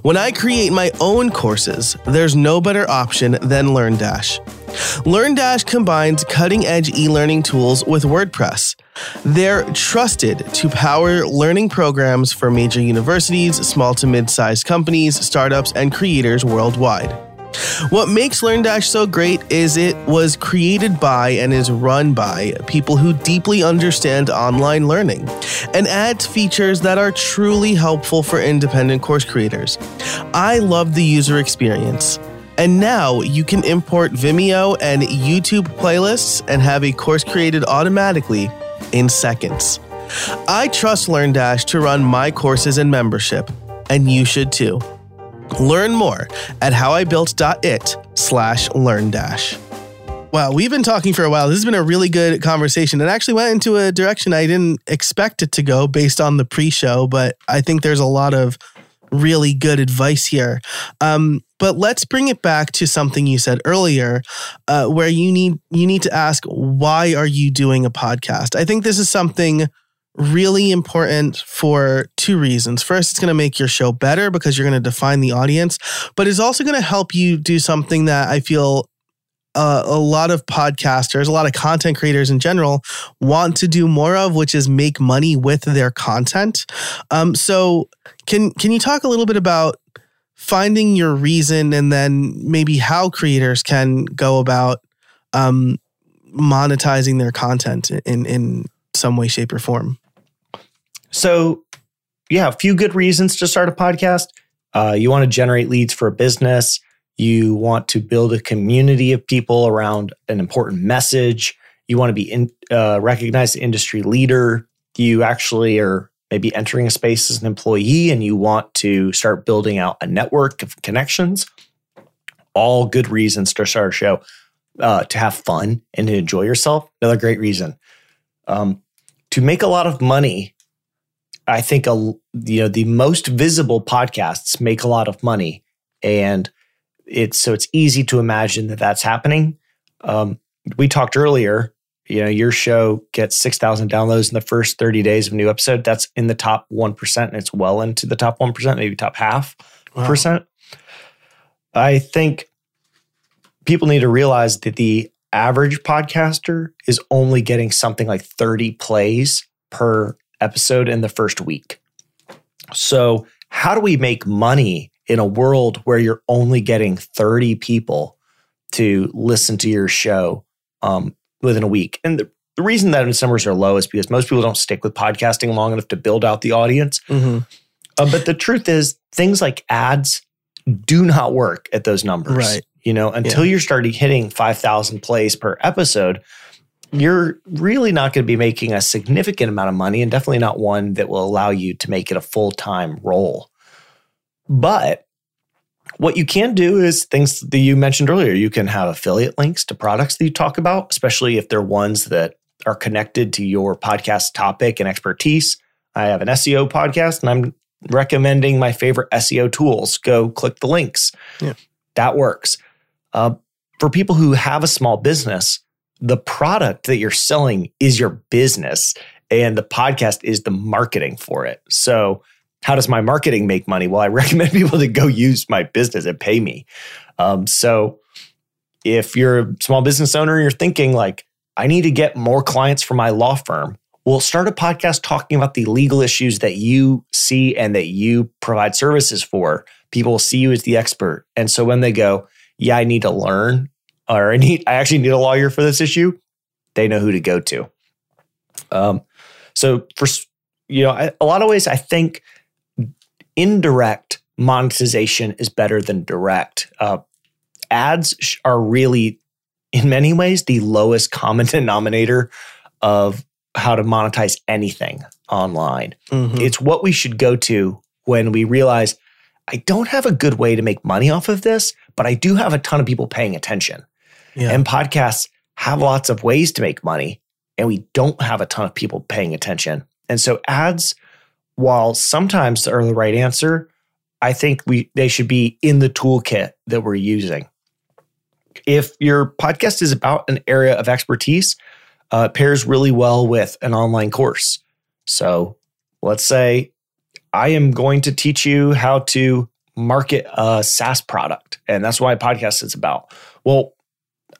When I create my own courses, there's no better option than LearnDash. LearnDash combines cutting edge e learning tools with WordPress. They're trusted to power learning programs for major universities, small to mid sized companies, startups, and creators worldwide. What makes LearnDash so great is it was created by and is run by people who deeply understand online learning and adds features that are truly helpful for independent course creators. I love the user experience. And now you can import Vimeo and YouTube playlists and have a course created automatically in seconds. I trust LearnDash to run my courses and membership, and you should too. Learn more at howibuilt.it slash LearnDash. Wow, we've been talking for a while. This has been a really good conversation. It actually went into a direction I didn't expect it to go based on the pre-show, but I think there's a lot of really good advice here. Um, but let's bring it back to something you said earlier, uh, where you need you need to ask why are you doing a podcast? I think this is something really important for two reasons. First, it's going to make your show better because you're going to define the audience, but it's also going to help you do something that I feel uh, a lot of podcasters, a lot of content creators in general want to do more of, which is make money with their content. Um, so can can you talk a little bit about finding your reason and then maybe how creators can go about um, monetizing their content in in some way, shape, or form? So, yeah, a few good reasons to start a podcast. Uh, you want to generate leads for a business. You want to build a community of people around an important message. You want to be in, uh, recognized industry leader. You actually are maybe entering a space as an employee and you want to start building out a network of connections. All good reasons to start a show, uh, to have fun and to enjoy yourself. Another great reason. Um, to make a lot of money, I think a, you know the most visible podcasts make a lot of money, and it's so it's easy to imagine that that's happening. Um, we talked earlier. You know, your show gets six thousand downloads in the first thirty days of a new episode. That's in the top one percent, and it's well into the top one percent, maybe top half wow. percent. I think people need to realize that the average podcaster is only getting something like 30 plays per episode in the first week. So, how do we make money in a world where you're only getting 30 people to listen to your show um, within a week? And the, the reason that numbers are low is because most people don't stick with podcasting long enough to build out the audience. Mm-hmm. Uh, but the truth is, things like ads do not work at those numbers. Right. You know, until yeah. you're starting hitting 5,000 plays per episode, you're really not going to be making a significant amount of money and definitely not one that will allow you to make it a full time role. But what you can do is things that you mentioned earlier. You can have affiliate links to products that you talk about, especially if they're ones that are connected to your podcast topic and expertise. I have an SEO podcast and I'm recommending my favorite SEO tools. Go click the links. Yeah. That works. Uh, for people who have a small business, the product that you're selling is your business, and the podcast is the marketing for it. So, how does my marketing make money? Well, I recommend people to go use my business and pay me. Um, so, if you're a small business owner and you're thinking like, I need to get more clients for my law firm, well, start a podcast talking about the legal issues that you see and that you provide services for. People will see you as the expert. And so when they go, yeah, I need to learn or I need I actually need a lawyer for this issue, they know who to go to. Um, so for you know, I, a lot of ways, I think indirect monetization is better than direct. Uh, ads are really, in many ways, the lowest common denominator of how to monetize anything online. Mm-hmm. It's what we should go to when we realize I don't have a good way to make money off of this, but I do have a ton of people paying attention. Yeah. And podcasts have lots of ways to make money, and we don't have a ton of people paying attention. And so ads, while sometimes are the right answer, I think we they should be in the toolkit that we're using. If your podcast is about an area of expertise, uh, pairs really well with an online course. So let's say I am going to teach you how to market a SaaS product. And that's why podcast is about. Well,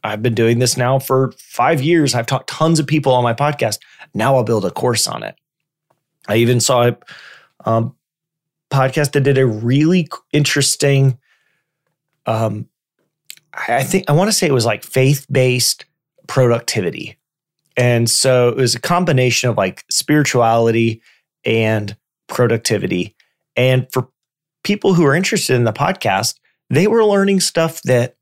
I've been doing this now for five years. I've taught tons of people on my podcast. Now I'll build a course on it. I even saw a um, podcast that did a really interesting, um, I think, I want to say it was like faith based productivity. And so it was a combination of like spirituality and productivity. And for people who are interested in the podcast, they were learning stuff that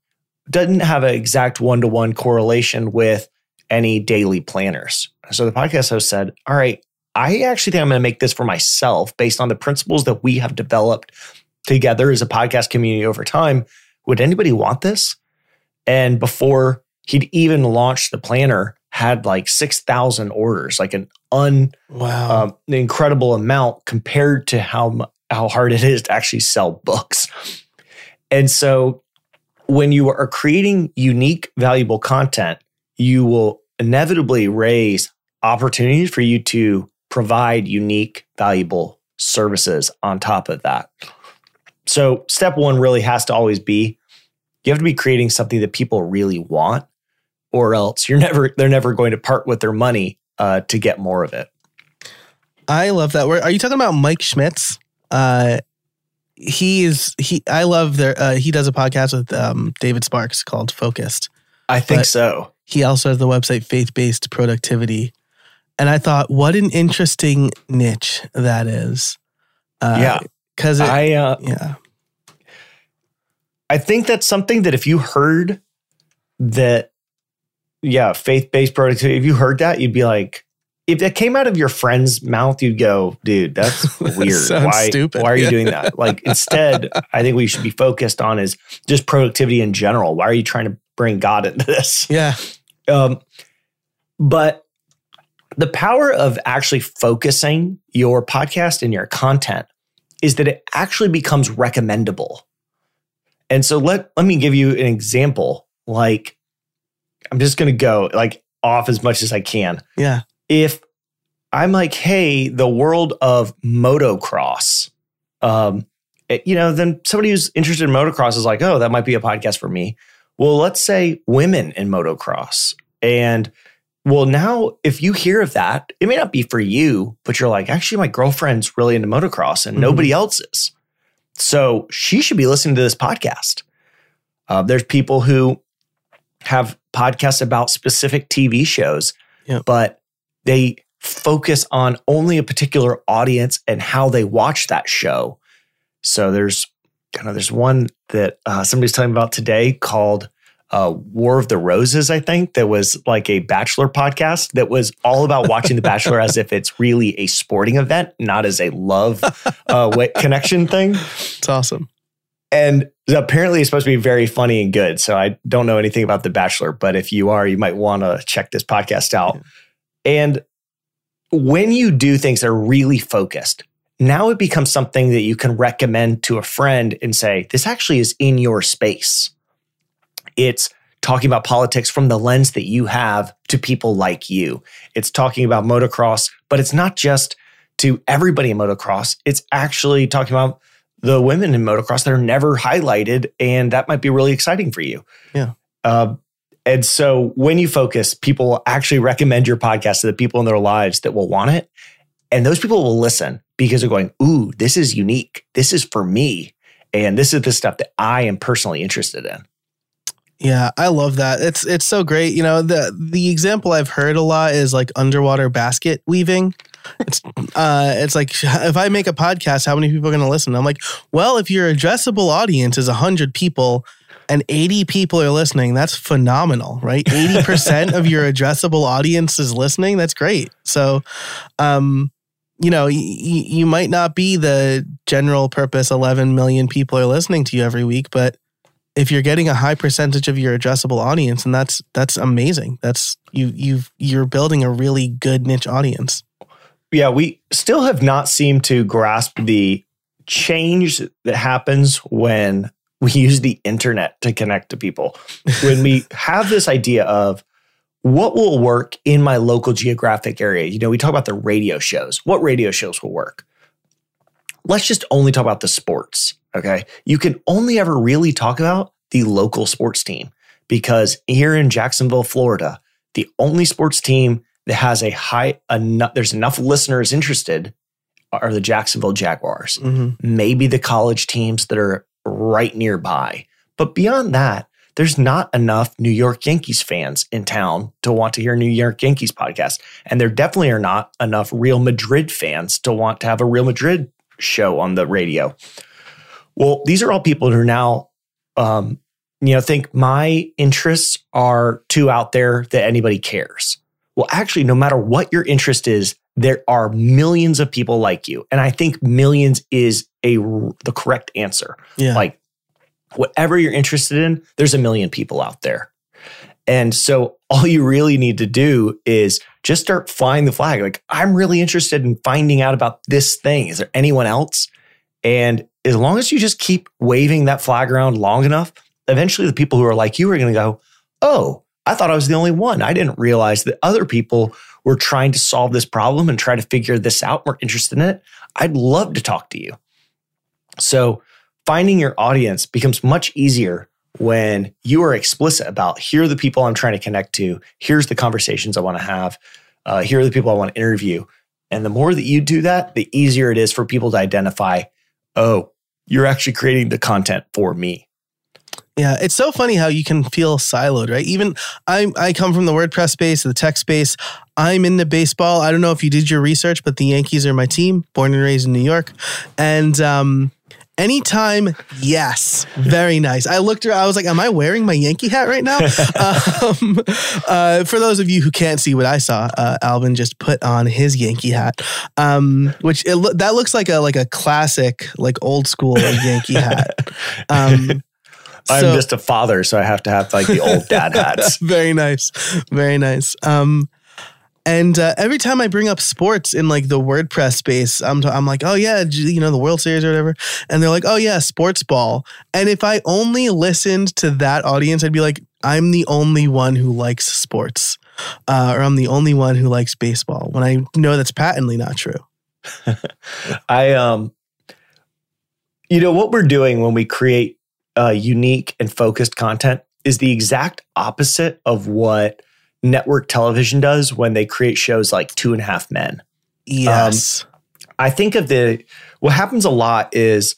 doesn't have an exact one to one correlation with any daily planners. So the podcast host said, All right, I actually think I'm going to make this for myself based on the principles that we have developed together as a podcast community over time. Would anybody want this? And before he'd even launched the planner, had like 6,000 orders, like an un wow. Um, incredible amount compared to how how hard it is to actually sell books. And so when you are creating unique valuable content, you will inevitably raise opportunities for you to provide unique valuable services on top of that. So step 1 really has to always be you have to be creating something that people really want, or else you're never they're never going to part with their money uh, to get more of it. I love that word. Are you talking about Mike Schmitz? Uh, he is he. I love their. Uh, he does a podcast with um, David Sparks called Focused. I think so. He also has the website Faith Based Productivity, and I thought, what an interesting niche that is. Uh, Yeah. because I uh, yeah, I think that's something that if you heard that, yeah, faith based productivity, if you heard that, you'd be like, if that came out of your friend's mouth, you'd go, dude, that's That weird. why, stupid. why are you doing that? Like, instead, I think we should be focused on is just productivity in general. Why are you trying to bring God into this? yeah, Um, but the power of actually focusing your podcast and your content is that it actually becomes recommendable. And so let let me give you an example. Like I'm just going to go like off as much as I can. yeah, If I'm like, hey, the world of motocross, um, it- you know, then somebody who's interested in motocross is like, oh, that might be a podcast for me. Well, let's say women in motocross. And well, now if you hear of that, it may not be for you, but you're like, actually, my girlfriend's really into motocross and Mhm. nobody else is. So she should be listening to this podcast. Uh, there's people who have podcasts about specific TV shows, Yep. but they focus on only a particular audience and how they watch that show. So there's kind of there's one that uh, somebody's telling me about today called uh, War of the Roses, I think, that was like a Bachelor podcast that was all about watching The Bachelor as if it's really a sporting event, not as a love uh, connection thing. it's awesome. And apparently, it's supposed to be very funny and good. So I don't know anything about The Bachelor, but if you are, you might want to check this podcast out. And when you do things that are really focused, now it becomes something that you can recommend to a friend and say, this actually is in your space. It's talking about politics from the lens that you have to people like you. It's talking about motocross, but it's not just to everybody in motocross. It's actually talking about the women in motocross that are never highlighted, and that might be really exciting for you. Yeah. Uh, and so when you focus, people will actually recommend your podcast to the people in their lives that will want it. And those people will listen because they're going, Ooh, this is unique. This is for me. And this is the stuff that I am personally interested in. Yeah, I love that. It's it's so great. You know, the the example I've heard a lot is like underwater basket weaving. It's uh it's like if I make a podcast, how many people are going to listen? I'm like, well, if your addressable audience is 100 people and 80 people are listening, that's phenomenal, right? 80% of your addressable audience is listening. That's great. So, um you know, y- you might not be the general purpose 11 million people are listening to you every week, but if you're getting a high percentage of your addressable audience and that's that's amazing that's you you've you're building a really good niche audience Yeah, we still have not seemed to grasp the change that happens when we use the internet to connect to people. When we have this idea of what will work in my local geographic area. You know, we talk about the radio shows. What radio shows will work? Let's just only talk about the sports. Okay. You can only ever really talk about the local sports team because here in Jacksonville, Florida, the only sports team that has a high enough, there's enough listeners interested are the Jacksonville Jaguars Mhm. maybe the college teams that are right nearby. But beyond that, there's not enough New York Yankees fans in town to want to hear New York Yankees podcast. And there definitely are not enough Real Madrid fans to want to have a Real Madrid show on the radio. Well, these are all people who are now, um, you know, think my interests are too out there that anybody cares. Well, actually, no matter what your interest is, there are millions of people like you. And I think millions is a the correct answer. yeah Like whatever you're interested in, there's a million people out there. And so all you really need to do is just start flying the flag. Like, I'm really interested in finding out about this thing. Is there anyone else? And as long as you just keep waving that flag around long enough, eventually the people who are like you are going to go, Oh, I thought I was the only one. I didn't realize that other people were trying to solve this problem and try to figure this out. We're interested in it. I'd love to talk to you. So finding your audience becomes much easier when you are explicit about here are the people I'm trying to connect to, here's the conversations I want to have, uh, here are the people I want to interview. And the more that you do that, the easier it is for people to identify, oh, you're actually creating the content for me. Yeah, it's so funny how you can feel siloed, right? Even I I come from the WordPress space, the tech space. I'm into baseball. I don't know if you did your research, but the Yankees are my team, born and raised in New York. And um Anytime, yes, very nice. I looked around, I was like, "Am I wearing my Yankee hat right now?" um, uh, for those of you who can't see what I saw, uh, Alban just put on his Yankee hat, um, which it lo- that looks like a like a classic, like old school Yankee hat. Um, I'm so- just a father, so I have to have like the old dad hats. very nice, very nice. Um, and uh, every time I bring up sports in like the WordPress space, I'm, t- I'm like, oh yeah, you know, the World Series or whatever. And they're like, oh yeah, sports ball. And if I only listened to that audience, I'd be like, I'm the only one who likes sports, uh, or I'm the only one who likes baseball. When I know that's patently not true. I um you know what we're doing when we create uh unique and focused content is the exact opposite of what network television does when they create shows like Two and a Half Men. Yes. Um, I think of the what happens a lot is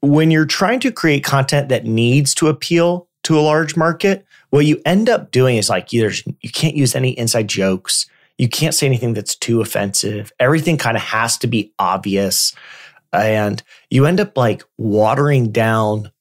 when you're trying to create content that needs to appeal to a large market, what you end up doing is like either you can't use any inside jokes, you can't say anything that's too offensive. Everything kind of has to be obvious. And you end up like watering down,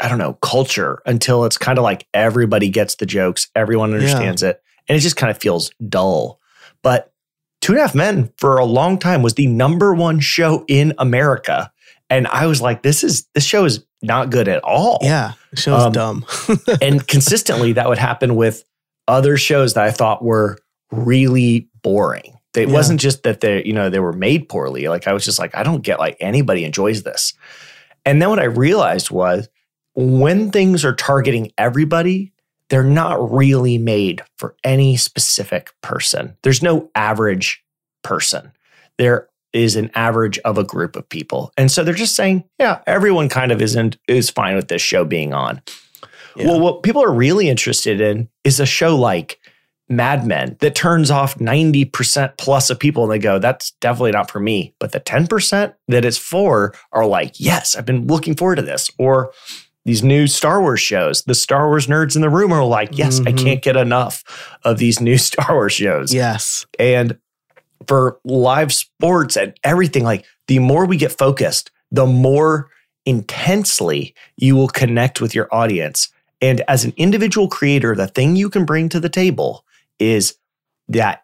I don't know, culture until it's kind of like everybody gets the jokes, everyone understands it, and it just kind of feels dull. But Two and a Half Men for a long time was the number one show in America. And I was like, this is this show is not good at all. yeah. The show's Um, dumb. and consistently that would happen with other shows that I thought were really boring. It Yeah. wasn't just that they, you know, they were made poorly. Like I was just like, I don't get like anybody enjoys this. And then what I realized was when things are targeting everybody, they're not really made for any specific person. There's no average person. There is an average of a group of people. And so they're just saying, yeah, everyone kind of isn't is fine with this show being on. Yeah. Well, what people are really interested in is a show like Mad Men that turns off 90% plus of people and they go, that's definitely not for me. But the 10% that it's for are like, yes, I've been looking forward to this. Or these new Star Wars shows, the Star Wars nerds in the room are like, yes, I Mhm. can't get enough of these new Star Wars shows. yes. And for live sports and everything, like the more we get focused, the more intensely you will connect with your audience. And as an individual creator, the thing you can bring to the table is that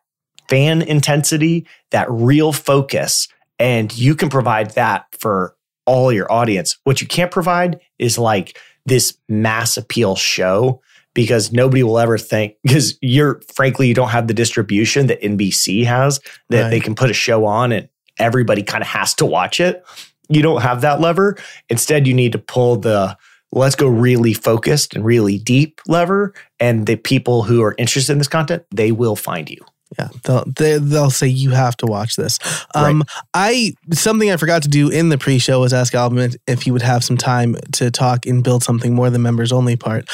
fan intensity, that real focus. And you can provide that for all your audience. What you can't provide is like this mass appeal show because nobody will ever think because you're frankly you don't have the distribution that NBC has that Right. they can put a show on and everybody kind of has to watch it. You don't have that lever. Instead, you need to pull the let's go really focused and really deep lever and the people who are interested in this content, they will find you. Yeah, they'll they, they'll say you have to watch this. Um, I something I forgot to do in the pre-show was ask Alban if he would have some time to talk and build something more than members only part.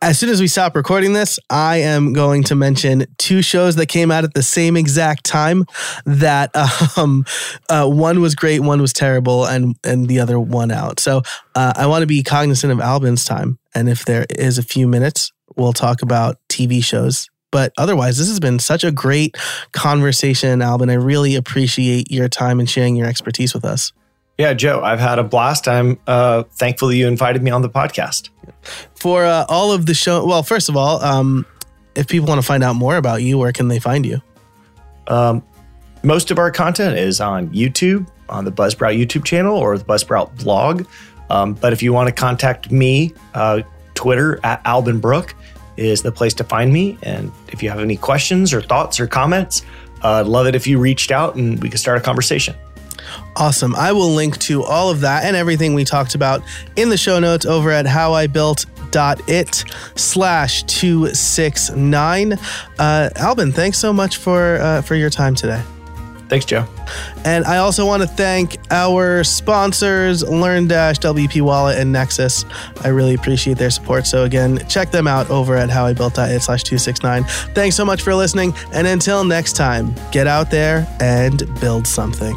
As soon as we stop recording this, I am going to mention two shows that came out at the same exact time. That um, uh, one was great, one was terrible, and and the other one out. So uh, I want to be cognizant of Alban's time, and if there is a few minutes, we'll talk about TV shows. But otherwise, this has been such a great conversation, Alban. I really appreciate your time and sharing your expertise with us. Yeah, Joe, I've had a blast. I'm uh, thankful that you invited me on the podcast. For uh, all of the show, well, first of all, um, if people want to find out more about you, where can they find you? Um, most of our content is on YouTube, on the Buzzsprout YouTube channel or the Buzzsprout blog. Um, but if you want to contact me, uh, Twitter at Alban Brooke is the place to find me. And if you have any questions or thoughts or comments, uh, I'd love it if you reached out and we could start a conversation. Awesome. I will link to all of that and everything we talked about in the show notes over at howibuilt.it slash 269. Uh, Alban, thanks so much for, uh, for your time today. Thanks, Joe. And I also want to thank our sponsors, LearnDash, WP Wallet, and Nexcess. I really appreciate their support. So again, check them out over at howibuilt.it slash 269. Thanks so much for listening. And until next time, get out there and build something.